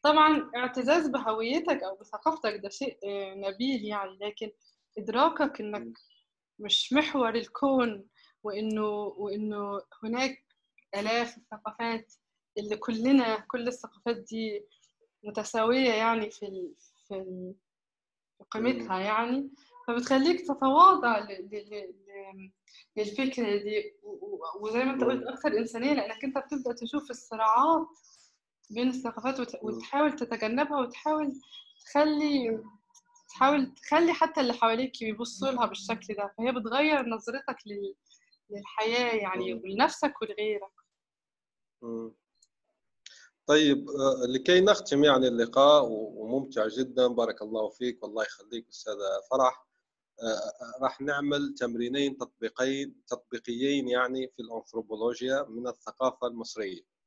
طبعا اعتزاز بهويتك أو بثقافتك ده شيء آه، نبيل يعني لكن إدراكك إنك مش محور الكون وإنه وإنه هناك آلاف الثقافات اللي كلنا كل الثقافات دي متساوية يعني في في قيمتها يعني. فبتخليك تتواضع للفكرة دي وزي ما أنت قلت أكثر إنسانية لأنك أنت بتبدأ تشوف الصراعات بين الثقافات وتحاول تتجنبها وتحاول تخلي تحاول تخلي حتى اللي حواليك يبصوا لها بالشكل ده. فهي بتغير نظرتك للحياة يعني ولنفسك ولغيرك. طيب آه، لكي نختم يعني اللقاء وممتع جدا. بارك الله فيك. والله يخليك أستاذة فرح. آه، آه، راح نعمل تمرينين تطبيقين تطبيقيين يعني في الأنثروبولوجيا من الثقافة المصرية.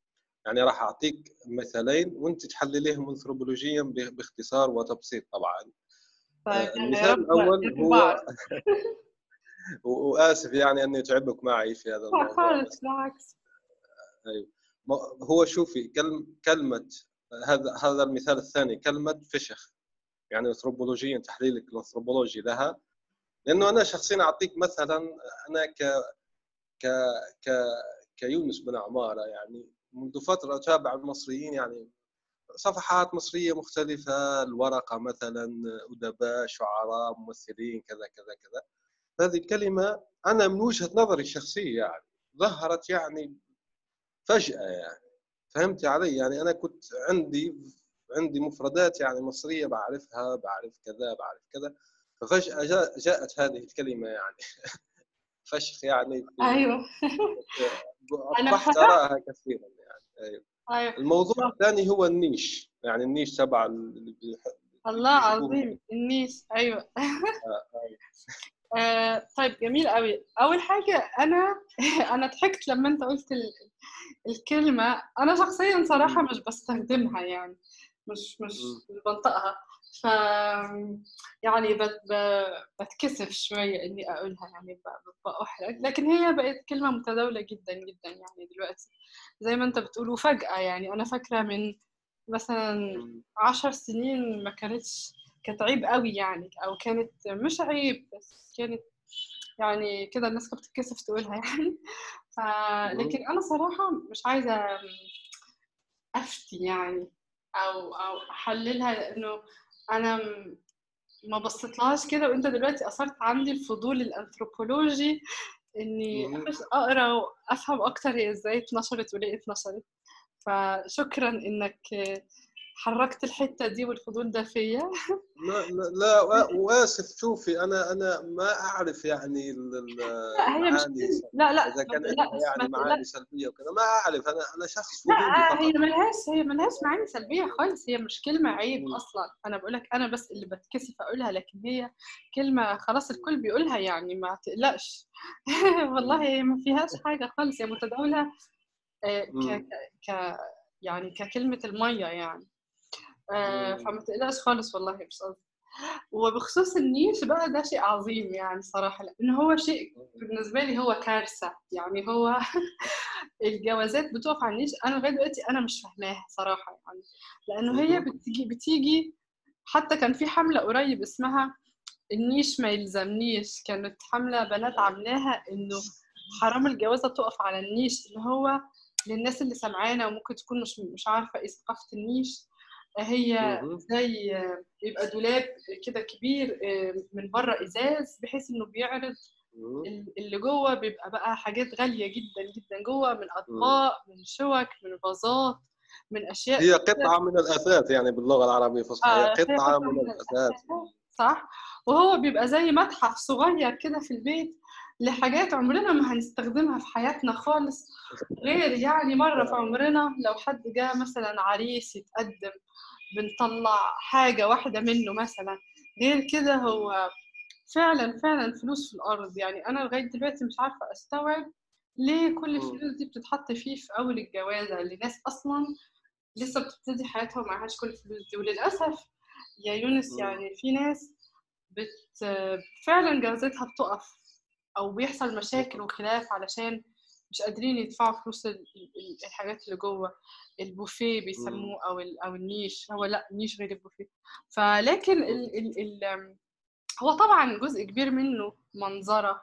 يعني راح أعطيك مثالين وأنت تحلليهم انثروبولوجيا باختصار وتبسيط طبعا. طيب المثال الأول هو وآسف يعني أني اتعبك معي في هذا الموضوع خالص بالعكس. أيوه. هو شوفي كلمة هذا هذا المثال الثاني كلمة فشخ. يعني انثروبولوجيا تحليلك الانثروبولوجي لها. لأنه أنا شخصيا أعطيك مثلا أنا ك ك ك كيونس بن عمارة يعني منذ فترة اتابع المصريين يعني صفحات مصرية مختلفة الورقة مثلا أدباء شعراء ممثلين كذا كذا كذا. هذه الكلمة أنا من وجهة نظري الشخصية يعني ظهرت يعني فجأة يعني. فهمت علي؟ يعني أنا كنت عندي عندي مفردات يعني مصرية بعرفها بعرف كذا بعرف كذا. ففجأة جاء جاءت هذه الكلمة يعني. فشخ يعني. أيوه. أصبحت أراها كثيرا. أيوة. الموضوع الثاني هو النيش يعني النيش تبع الله عظيم النيش أيوه. آه، أيوة. آه طيب جميل قوي أول حاجة أنا أنا ضحكت لما أنت قلت الكلمة. أنا شخصيا صراحة مش بستخدمها يعني مش مش بنطقها. ف يعني بت... بتكسف شوية إني أقولها يعني بأحرج. لكن هي بقت كلمة متداولة جدا جدا يعني دلوقتي. زي ما أنت بتقول وفجأة يعني. أنا فاكرة من مثلا عشر سنين ما كانتش كانت عيب قوي يعني أو كانت مش عيب بس كانت يعني كده الناس كانت بتتكسف تقولها يعني. ف... لكن أنا صراحة مش عايزة أفتي يعني أو أو أحللها لأنه أنا ما بصيتلهاش كده وأنت دلوقتي أثرت عندي الفضول الأنثروبولوجي إني أقرأ وأفهم أكتر هي إزاي اتنشرت وليه اتنشرت. فشكرا إنك حركت الحتة دي والفضول ده فيا لا لا, لا وآسف شوفي أنا أنا ما أعرف يعني لا هي مش لا لا إذا كان لا يعني معاني سلبية وكذا ما أعرف أنا أنا شخص لا هي ملهاش هي ملهاش معاني سلبية خالص هي مش كلمة عيب م. أصلا. أنا بقول لك أنا بس اللي بتكسف أقولها لكن هي كلمة خلاص الكل بيقولها يعني ما تقلقش. والله ما فيهاش حاجة خالص هي متداولة آه، ك ك يعني ككلمة المية يعني. آه فما تقلقش خالص والله مش قصدي. وبخصوص النيش بقى ده شيء عظيم يعني صراحة لأن هو شيء بالنسبة لي هو كارثة. يعني هو الجوازات بتقف على النيش أنا لغاية دلوقتي أنا مش فاهماها صراحة يعني. لأنه هي بتيجي بتيجي حتى كان في حملة قريب اسمها النيش ما يلزمنيش. كانت حملة بنات عاملاها إنه حرام الجوازة تقف على النيش اللي هو للناس اللي سمعانة وممكن تكون مش مش عارفة إيه ثقافة النيش. هي زي بيبقى دولاب كده كبير آه، من بره إزاز بحيث إنه بيعرض اللي جوه بيبقى بقى حاجات غالية جدا جدا جوه من أطباق من شوك من فازات من أشياء هي قطعة من الاثاث يعني باللغة العربية الفصحى آه قطعة من الاثاث صح؟ وهو بيبقى زي متحف صغير كده في البيت لحاجات عمرنا ما هنستخدمها في حياتنا خالص غير يعني مرة في عمرنا لو حد جاء مثلا عريس يتقدم بنطلع حاجة واحدة منه مثلا. غير كده هو فعلا فعلا فلوس في الأرض. يعني أنا لغاية دلوقتي مش عارفة أستوعب ليه كل الفلوس دي بتتحط فيه في أول الجوازة. اللي ناس أصلا لسه بتبتدي حياتها ومعهاش كل الفلوس دي. وللأسف يا يونس يعني في ناس بت فعلا جوازتها بتقف أو بيحصل مشاكل وخلاف علشان مش قادرين يدفعوا فلوس الحاجات اللي جوه. البوفيه بيسموه أو أو النيش. هو لأ النيش غير البوفيه. فلكن ال ال ال هو طبعا جزء كبير منه منظرة.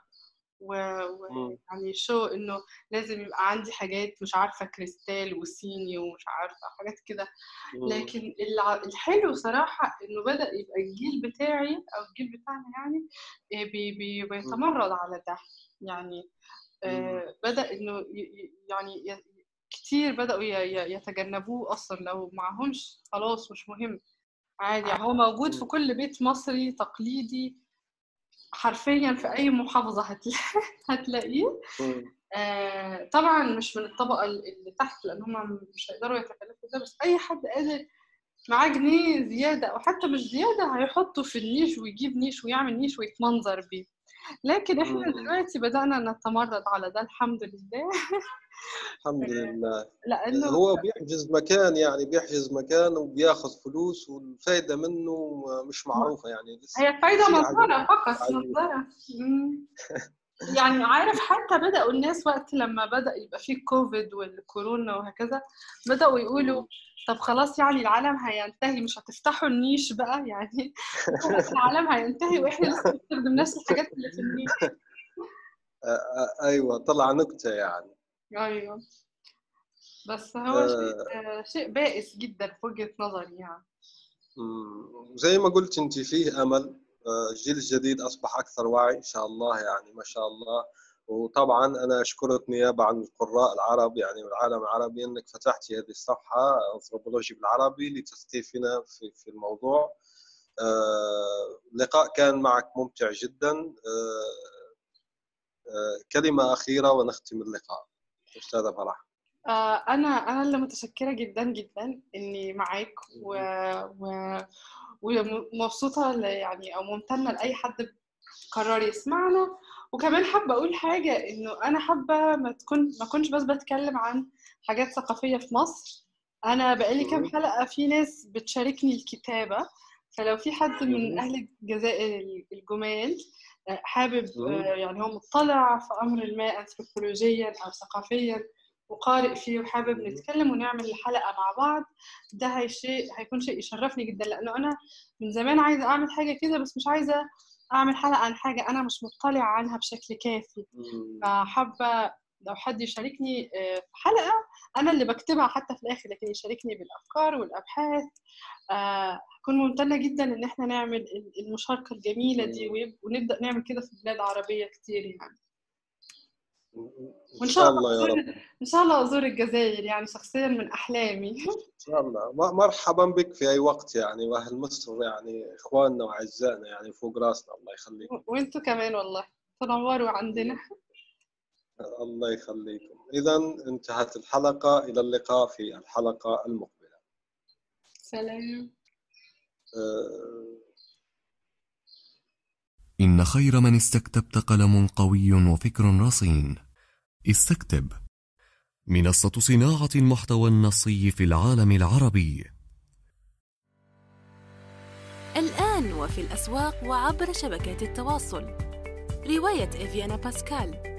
ويعني شو إنه لازم يبقى عندي حاجات مش عارفة كريستال وصيني ومش عارفة حاجات كده. لكن الحلو صراحة إنه بدأ يبقى الجيل بتاعي أو الجيل بتاعنا يعني بي بي بيتمرد على ده. يعني آه بدأ إنه يعني كتير بدأوا يتجنبوه أصلا. لو معهمش خلاص مش مهم. عادي يعني هو موجود في كل بيت مصري تقليدي حرفيا في أي محافظة هتلاقيه. هتلاقيه آه طبعا مش من الطبقة اللي تحت لأن هم مش هيقدروا يتكلفوا ده بس أي حد قادر معاه جنيه زيادة أو حتى مش زيادة هيحطه في النيش ويجيب نيش ويعمل نيش ويتمنظر بيه. لكن إحنا دلوقتي بدأنا نتمرد على ده الحمد لله. الحمد لله. لأنه هو بيحجز مكان يعني بيحجز مكان وبياخذ فلوس والفائده منه مش معروفة يعني لسه هي الفائده منظره فقط منظره يعني عارف حتى بدأوا الناس وقت لما بدأ يبقى فيه كوفيد والكورونا وهكذا بدأوا يقولوا طب خلاص يعني العالم هينتهي مش هتفتحوا النيش بقى؟ يعني العالم هينتهي وإحنا لسه بنستخدم نفس الحاجات اللي في النيش. أيوه طلع نكتة يعني. أيوه. بس هو شيء شيء بائس جدا في وجهة نظري يعني. زي ما قلت أنت فيه أمل. الجيل الجديد أصبح أكثر وعي إن شاء الله يعني ما شاء الله. وطبعا أنا أشكرك نيابة عن القراء العرب يعني والعالم العربي أنك فتحتي هذه الصفحة انثروبولوجي بالعربي لتثقيفنا في في الموضوع. اللقاء كان معك ممتع جدا. كلمة أخيرة ونختم اللقاء. أستاذة فرح. أنا أنا اللي متشكرة جدا جدا إني معاك و, و... ومبسوطة يعني أو ممتنة لأي حد قرر يسمعنا. وكمان حابة أقول حاجة إنه أنا حابة ما تكون ما كنتش بس بتكلم عن حاجات ثقافية في مصر. أنا بقالي كام حلقة في ناس بتشاركني الكتابة. فلو في حد من أهل الجزائر الجمال حابب يعني هو مطلع في أمر ما انثروبولوجيا أو ثقافيا وقارئ فيه وحابب نتكلم ونعمل حلقه مع بعض. ده هي شيء هيكون شيء يشرفني جدا لأنه أنا من زمان عايزة أعمل حاجة كده بس مش عايزة أعمل حلقة عن حاجة أنا مش مطلع عنها بشكل كافي. فحابة لو حد يشاركني في حلقة أنا اللي بكتبها حتى في الآخر لكن يشاركني بالأفكار والأبحاث. هكون ممتنة جدا إن إحنا نعمل المشاركة الجميلة دي ونبدأ نعمل كده في بلاد عربية كتير يعني. وإن شاء الله يا رب. إن شاء الله أزور الجزائر يعني شخصيا من أحلامي. إن شاء الله. مرحبا بك في أي وقت يعني وأهل مصر يعني إخواننا وأعزائنا يعني فوق راسنا الله يخليكم وأنتم كمان والله. تنوروا عندنا الله يخليكم. اذا انتهت الحلقة إلى اللقاء في الحلقة المقبلة. سلام. أه. إن خير من استكتبت قلم قوي وفكر رصين. استكتب. منصة صناعة المحتوى النصي في العالم العربي. الآن وفي الأسواق وعبر شبكات التواصل. رواية إفيانا باسكال.